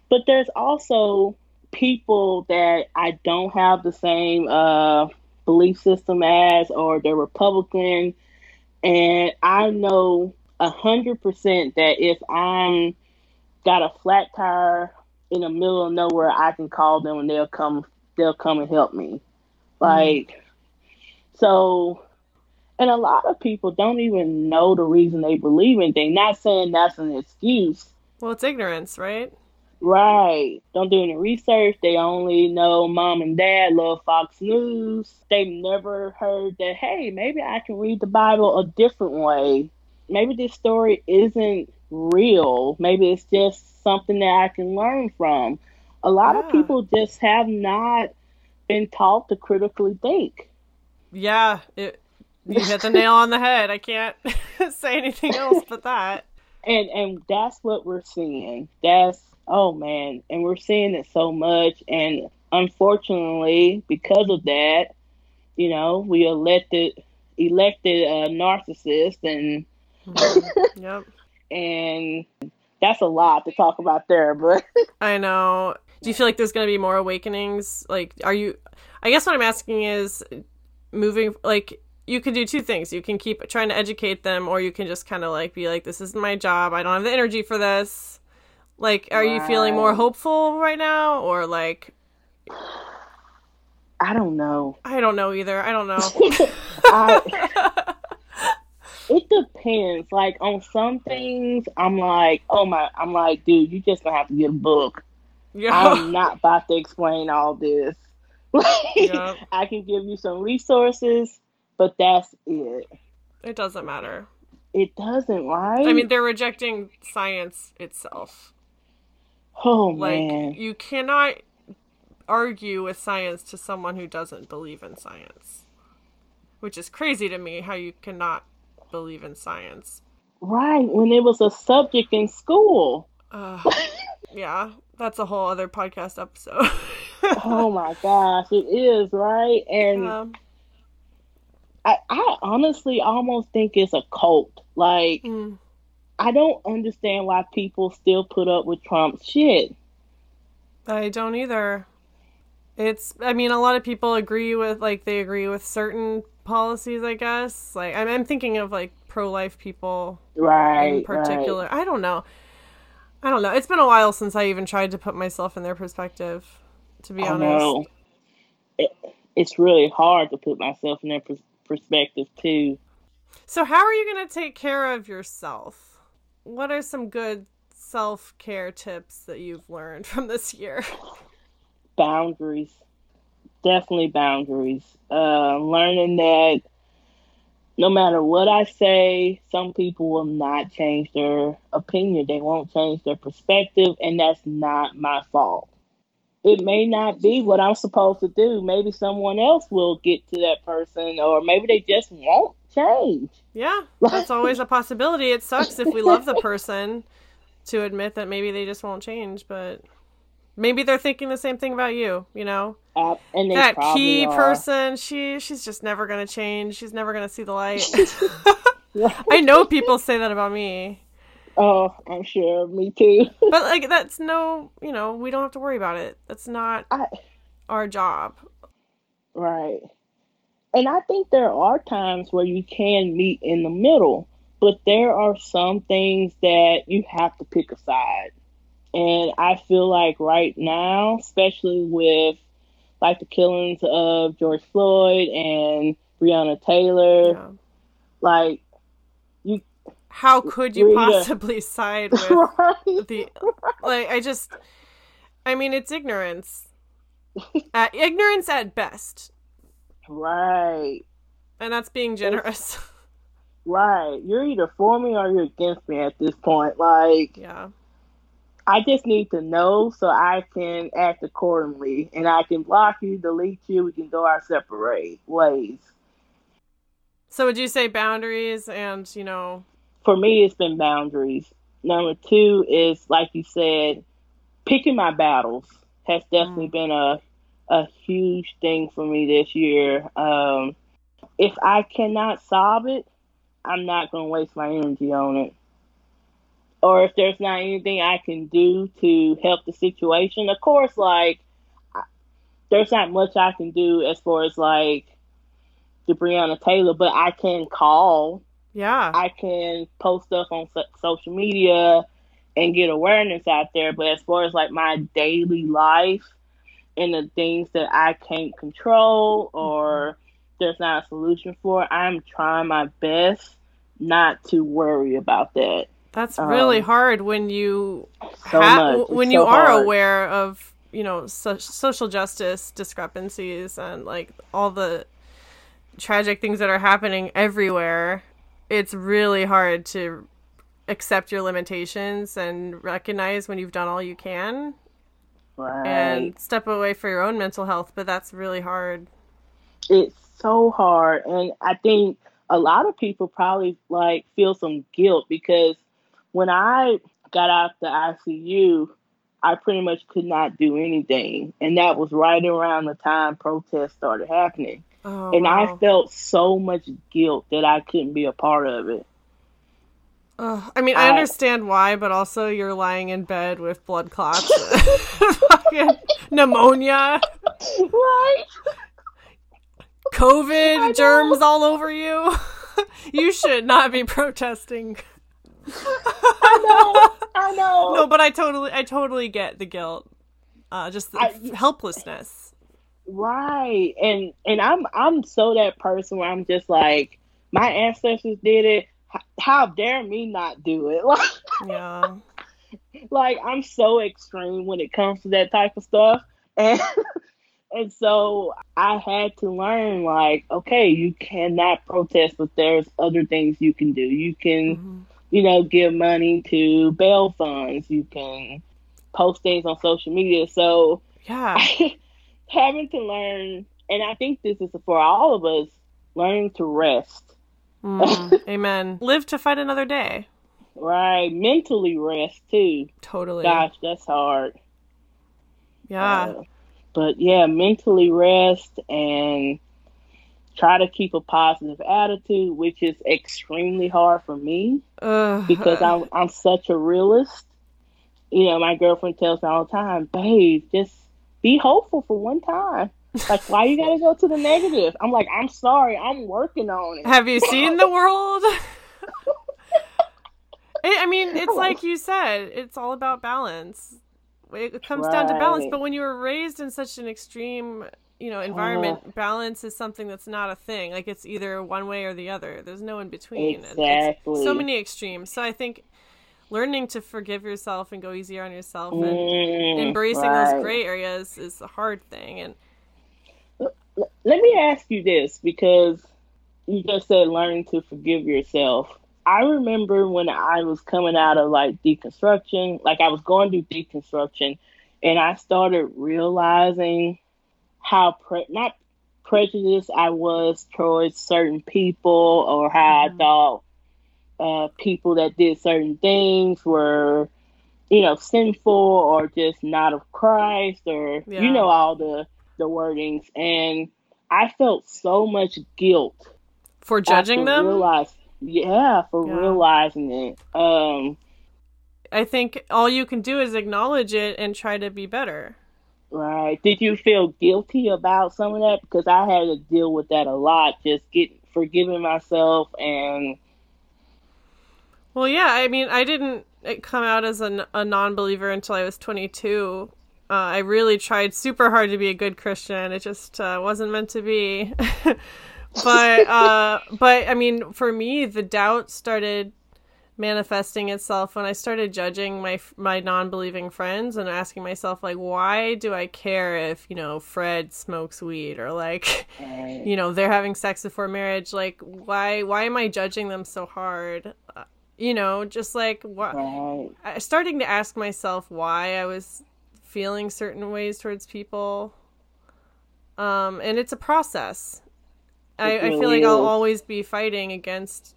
But there's also people that I don't have the same uh belief system as or they're Republican. And I know a hundred percent that if I'm got a flat tire in the middle of nowhere, I can call them and they'll come they'll come and help me. Like mm. so and a lot of people don't even know the reason they believe anything. Not saying that's an excuse. Well, it's ignorance, right? Right. Don't do any research. They only know mom and dad love Fox News. They've never heard that, hey, maybe I can read the Bible a different way. Maybe this story isn't real. Maybe it's just something that I can learn from. A lot yeah. of people just have not been taught to critically think. Yeah, it, you hit the nail on the head. I can't [laughs] say anything else but that. [laughs] And and that's what we're seeing. That's Oh man, and we're seeing it so much, and unfortunately, because of that, you know, we elected elected a narcissist, and mm-hmm. yep, and that's a lot to talk about there. But [laughs] I know. Do you feel like there's going to be more awakenings? Like, are you? I guess what I'm asking is, moving like you can do two things. You can keep trying to educate them, or you can just kind of like be like, "This isn't my job. I don't have the energy for this." Like, are you feeling more hopeful right now, or like? I don't know. I don't know either. I don't know. [laughs] I, it depends. Like on some things, I'm like, oh my, I'm like, dude, you just gonna have to get a book. Yeah. I'm [laughs] not about to explain all this. [laughs] yep. I can give you some resources, but that's it. It doesn't matter. It doesn't, right? I mean, they're rejecting science itself. Oh like, man. You cannot argue with science to someone who doesn't believe in science. Which is crazy to me how you cannot believe in science. Right, when it was a subject in school. Uh, yeah, that's a whole other podcast episode. [laughs] oh my gosh, it is, right? And um, I, I honestly almost think it's a cult. Like, mm. I don't understand why people still put up with Trump's shit. I don't either. It's, I mean, a lot of people agree with, like, they agree with certain policies, I guess. Like, I'm, I'm thinking of, like, pro life people. Right. In particular. Right. I don't know. I don't know. It's been a while since I even tried to put myself in their perspective, to be I honest. It, it's really hard to put myself in their perspective, too. So, how are you going to take care of yourself? what are some good self care tips that you've learned [laughs] from this year? Boundaries. Definitely boundaries. Uh, learning that no matter what I say, some people will not change their opinion. They won't change their perspective, and that's not my fault. it may not be what I'm supposed to do. Maybe someone else will get to that person, or maybe they just won't change. Yeah, [laughs] that's always a possibility. It sucks if we love the person to admit that maybe they just won't change, but maybe they're thinking the same thing about you. You know, uh, and that key are. person, she she's just never gonna change. She's never gonna see the light. [laughs] I know people say that about me. Oh, I'm sure. Me too. [laughs] but like, that's no, you know, we don't have to worry about it. That's not I, our job. Right. And I think there are times where you can meet in the middle, but there are some things that you have to pick a side. And I feel like right now, especially with like the killings of George Floyd and Breonna Taylor, yeah. like you how could you possibly side [laughs] with right. the like I just I mean it's ignorance. at, ignorance at best. Right. And that's being generous. It's, right. You're either for me or you're against me at this point. Like Yeah. I just need to know so I can act accordingly and I can block you, delete you, we can go our separate ways. So would you say boundaries and, you know, for me, it's been boundaries. Number two is, like you said, picking my battles has definitely mm. been a a huge thing for me this year. Um, if I cannot solve it, I'm not going to waste my energy on it. Or if there's not anything I can do to help the situation, of course, like there's not much I can do as far as like the Breonna Taylor, but I can call yeah. I can post stuff on so- social media and get awareness out there. But as far as like my daily life and the things that I can't control or there's not a solution for, I'm trying my best not to worry about that. That's really um, hard when you so ha- when you are hard. aware of you know so- social justice discrepancies and like all the tragic things that are happening everywhere it's really hard to accept your limitations and recognize when you've done all you can right. and step away for your own mental health but that's really hard it's so hard and i think a lot of people probably like feel some guilt because when i got out the icu i pretty much could not do anything and that was right around the time protests started happening Oh, and wow. I felt so much guilt that I couldn't be a part of it. Uh, I mean, I, I, understand why, but also you're lying in bed with blood clots, [laughs] pneumonia, right? COVID germs all over you. [laughs] you should not be protesting. [laughs] I know. I know. No, but I totally, I totally get the guilt. Uh, just the I, helplessness. Right. And and I'm I'm so that person where I'm just like my ancestors did it. How dare me not do it? [laughs] Like Yeah. like I'm so extreme when it comes to that type of stuff. [laughs] And and so I had to learn like, okay, you cannot protest, but there's other things you can do. You can, mm-hmm. You know, give money to bail funds. You can post things on social media. So yeah. [laughs] having to learn, and I think this is for all of us, learning to rest. Mm, [laughs] amen. Live to fight another day. Right. Mentally rest too. Totally. Gosh, that's hard. Yeah. Uh, but yeah, mentally rest and try to keep a positive attitude, which is extremely hard for me uh, because I'm I'm such a realist. You know, my girlfriend tells me all the time, "Babe, just be hopeful for one time. Like, why you gotta go to the negative? I'm like, I'm sorry, I'm working on it. Have you seen the world? [laughs] I mean, it's like you said, it's all about balance. It comes right. down to balance. But when you were raised in such an extreme, you know, environment, uh, balance is something that's not a thing. Like it's either one way or the other. There's no in between. Exactly. so many extremes. So I think learning to forgive yourself and go easier on yourself and mm, embracing right. those gray areas is a hard thing and let me ask you this because you just said learning to forgive yourself i remember when i was coming out of like deconstruction like i was going through deconstruction and I started realizing how pre- not prejudiced I was towards certain people or how mm-hmm. I thought uh, people that did certain things were, you know, sinful or just not of Christ or yeah. you know all the the wordings, and I felt so much guilt for judging them. Realize, yeah, for yeah. realizing it. Um, I think all you can do is acknowledge it and try to be better. Right. Did you feel guilty about some of that? Because I had to deal with that a lot, just get forgiving myself and. Well, yeah. I mean, I didn't come out as a, a non-believer until I was 22. Uh, I really tried super hard to be a good Christian. It just uh, wasn't meant to be. [laughs] but uh, but I mean, for me, the doubt started manifesting itself when I started judging my my non-believing friends and asking myself like why do I care if you know Fred smokes weed or like [laughs] you know they're having sex before marriage? Like why why am I judging them so hard? Uh, you know just like right. starting to ask myself why I was feeling certain ways towards people. Um and it's a process. I, I feel like I'll always be fighting against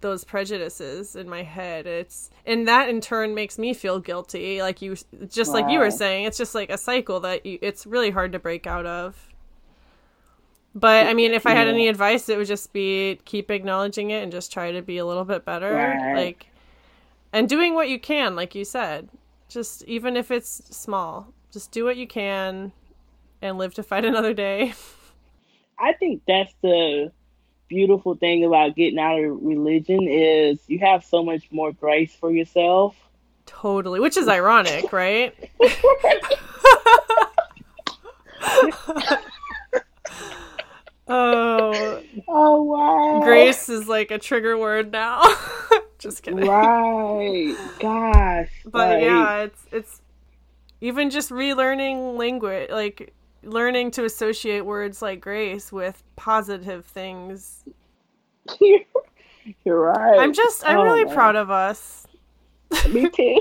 those prejudices in my head. It's and that in turn makes me feel guilty like you just like you were saying. It's just like a cycle that you, it's really hard to break out of. But i mean if i had any advice it would just be keep acknowledging it and just try to be a little bit better. Right. like and doing what you can like you said. Just even if it's small just do what you can and live to fight [laughs] another day. I think that's the beautiful thing about getting out of religion is you have so much more grace for yourself. Totally, which is ironic, right? [laughs] [laughs] oh. Oh wow. Grace is like a trigger word now. [laughs] just kidding. Right. Gosh. But right. yeah, it's it's even just relearning language like learning to associate words like grace with positive things. You're right. I'm just, I'm oh, really man. proud of us. Me too.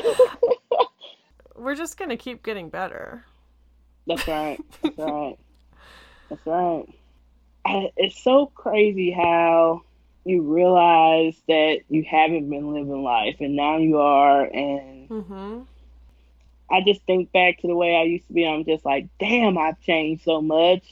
[laughs] We're just gonna keep getting better. That's right. That's [laughs] right. That's right. It's so crazy how you realize that you haven't been living life, and now you are, and mm-hmm. I just think back to the way I used to be. I'm just like, damn, I've changed so much.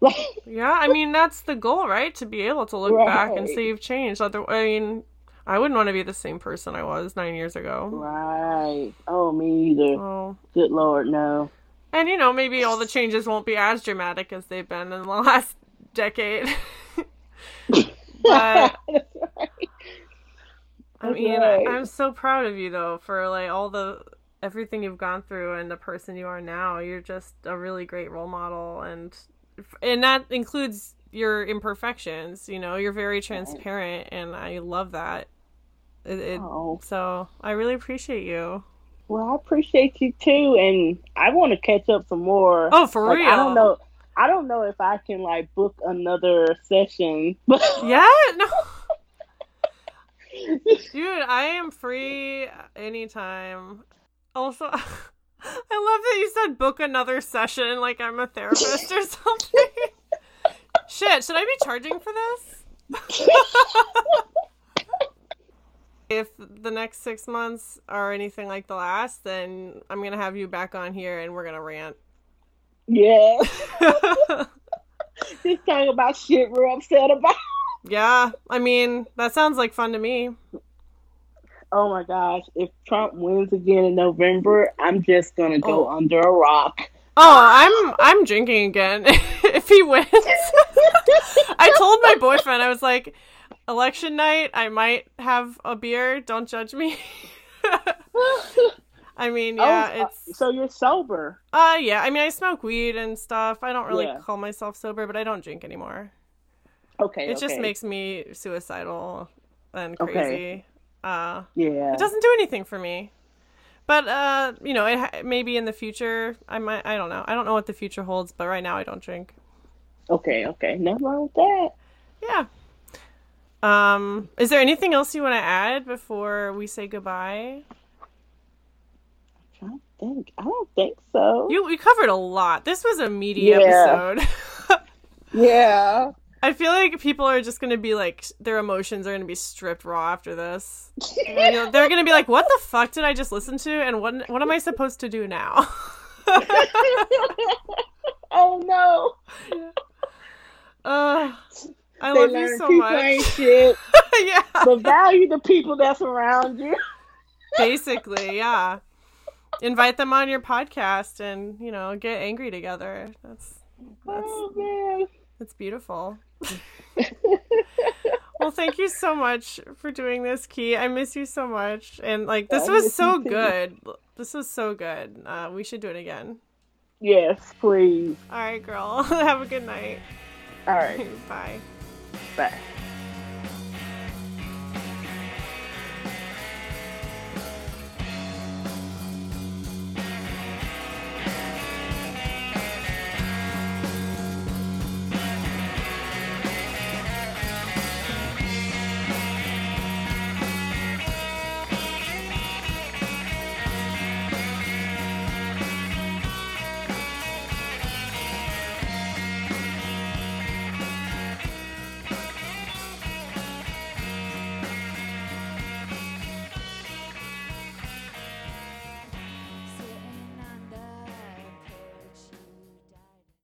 [laughs] yeah, I mean that's the goal, right? To be able to look right. back and say you've changed. Other, I mean, I wouldn't want to be the same person I was nine years ago. Right. Oh, me either. Oh. Good lord, no. And you know, maybe all the changes won't be as dramatic as they've been in the [laughs] last decade. [laughs] but right. I mean, right. I'm so proud of you though for like all the everything you've gone through and the person you are now. You're just a really great role model, and and that includes your imperfections. You know, you're very transparent, and I love that. It, it, oh. So I really appreciate you. Well, I appreciate you too, and I want to catch up some more. Oh, for like, real? I don't know. I don't know if I can like book another session. yeah, no. [laughs] Dude, I am free anytime. Also, [laughs] I love that you said book another session like I'm a therapist or [laughs] something. Shit, should I be charging for this? [laughs] if the next six months are anything like the last, then I'm gonna have you back on here and we're gonna rant. Yeah. Just talk about shit we're upset about. Yeah, I mean that sounds like fun to me oh my gosh, if Trump wins again in November, I'm just gonna go oh. under a rock. Oh, I'm I'm drinking again [laughs] if he wins. [laughs] I told my boyfriend I was like, election night, I might have a beer. Don't judge me. [laughs] I mean, yeah, oh, it's so you're sober. Uh yeah, I mean, I smoke weed and stuff. I don't really yeah. call myself sober, but I don't drink anymore. Okay, it okay. just makes me suicidal and crazy. Okay. Uh, yeah, it doesn't do anything for me. But uh, you know, it, maybe in the future I might. I don't know. I don't know what the future holds, but right now I don't drink. Okay, okay, nothing wrong with that. Yeah. Um, is there anything else you want to add before we say goodbye? I don't think. I don't think so. You we covered a lot. This was a meaty Yeah. episode. [laughs] yeah. I feel like people are just gonna be like their emotions are gonna be stripped raw after this. You know, they're gonna be like, "What the fuck did I just listen to? And what what am I supposed to do now?" [laughs] oh no. [laughs] uh, I they love you so much. [laughs] yeah, but value the people that's around you. basically, yeah. Invite them on your podcast, and you know, get angry together. That's that's Oh man. that's beautiful. Well, thank you so much for doing this, Key. I miss you so much, and like this I was so good. This was so good. Uh, we should do it again. Yes, please. All right, girl. [laughs] Have a good night. All right. [laughs] Bye. Bye.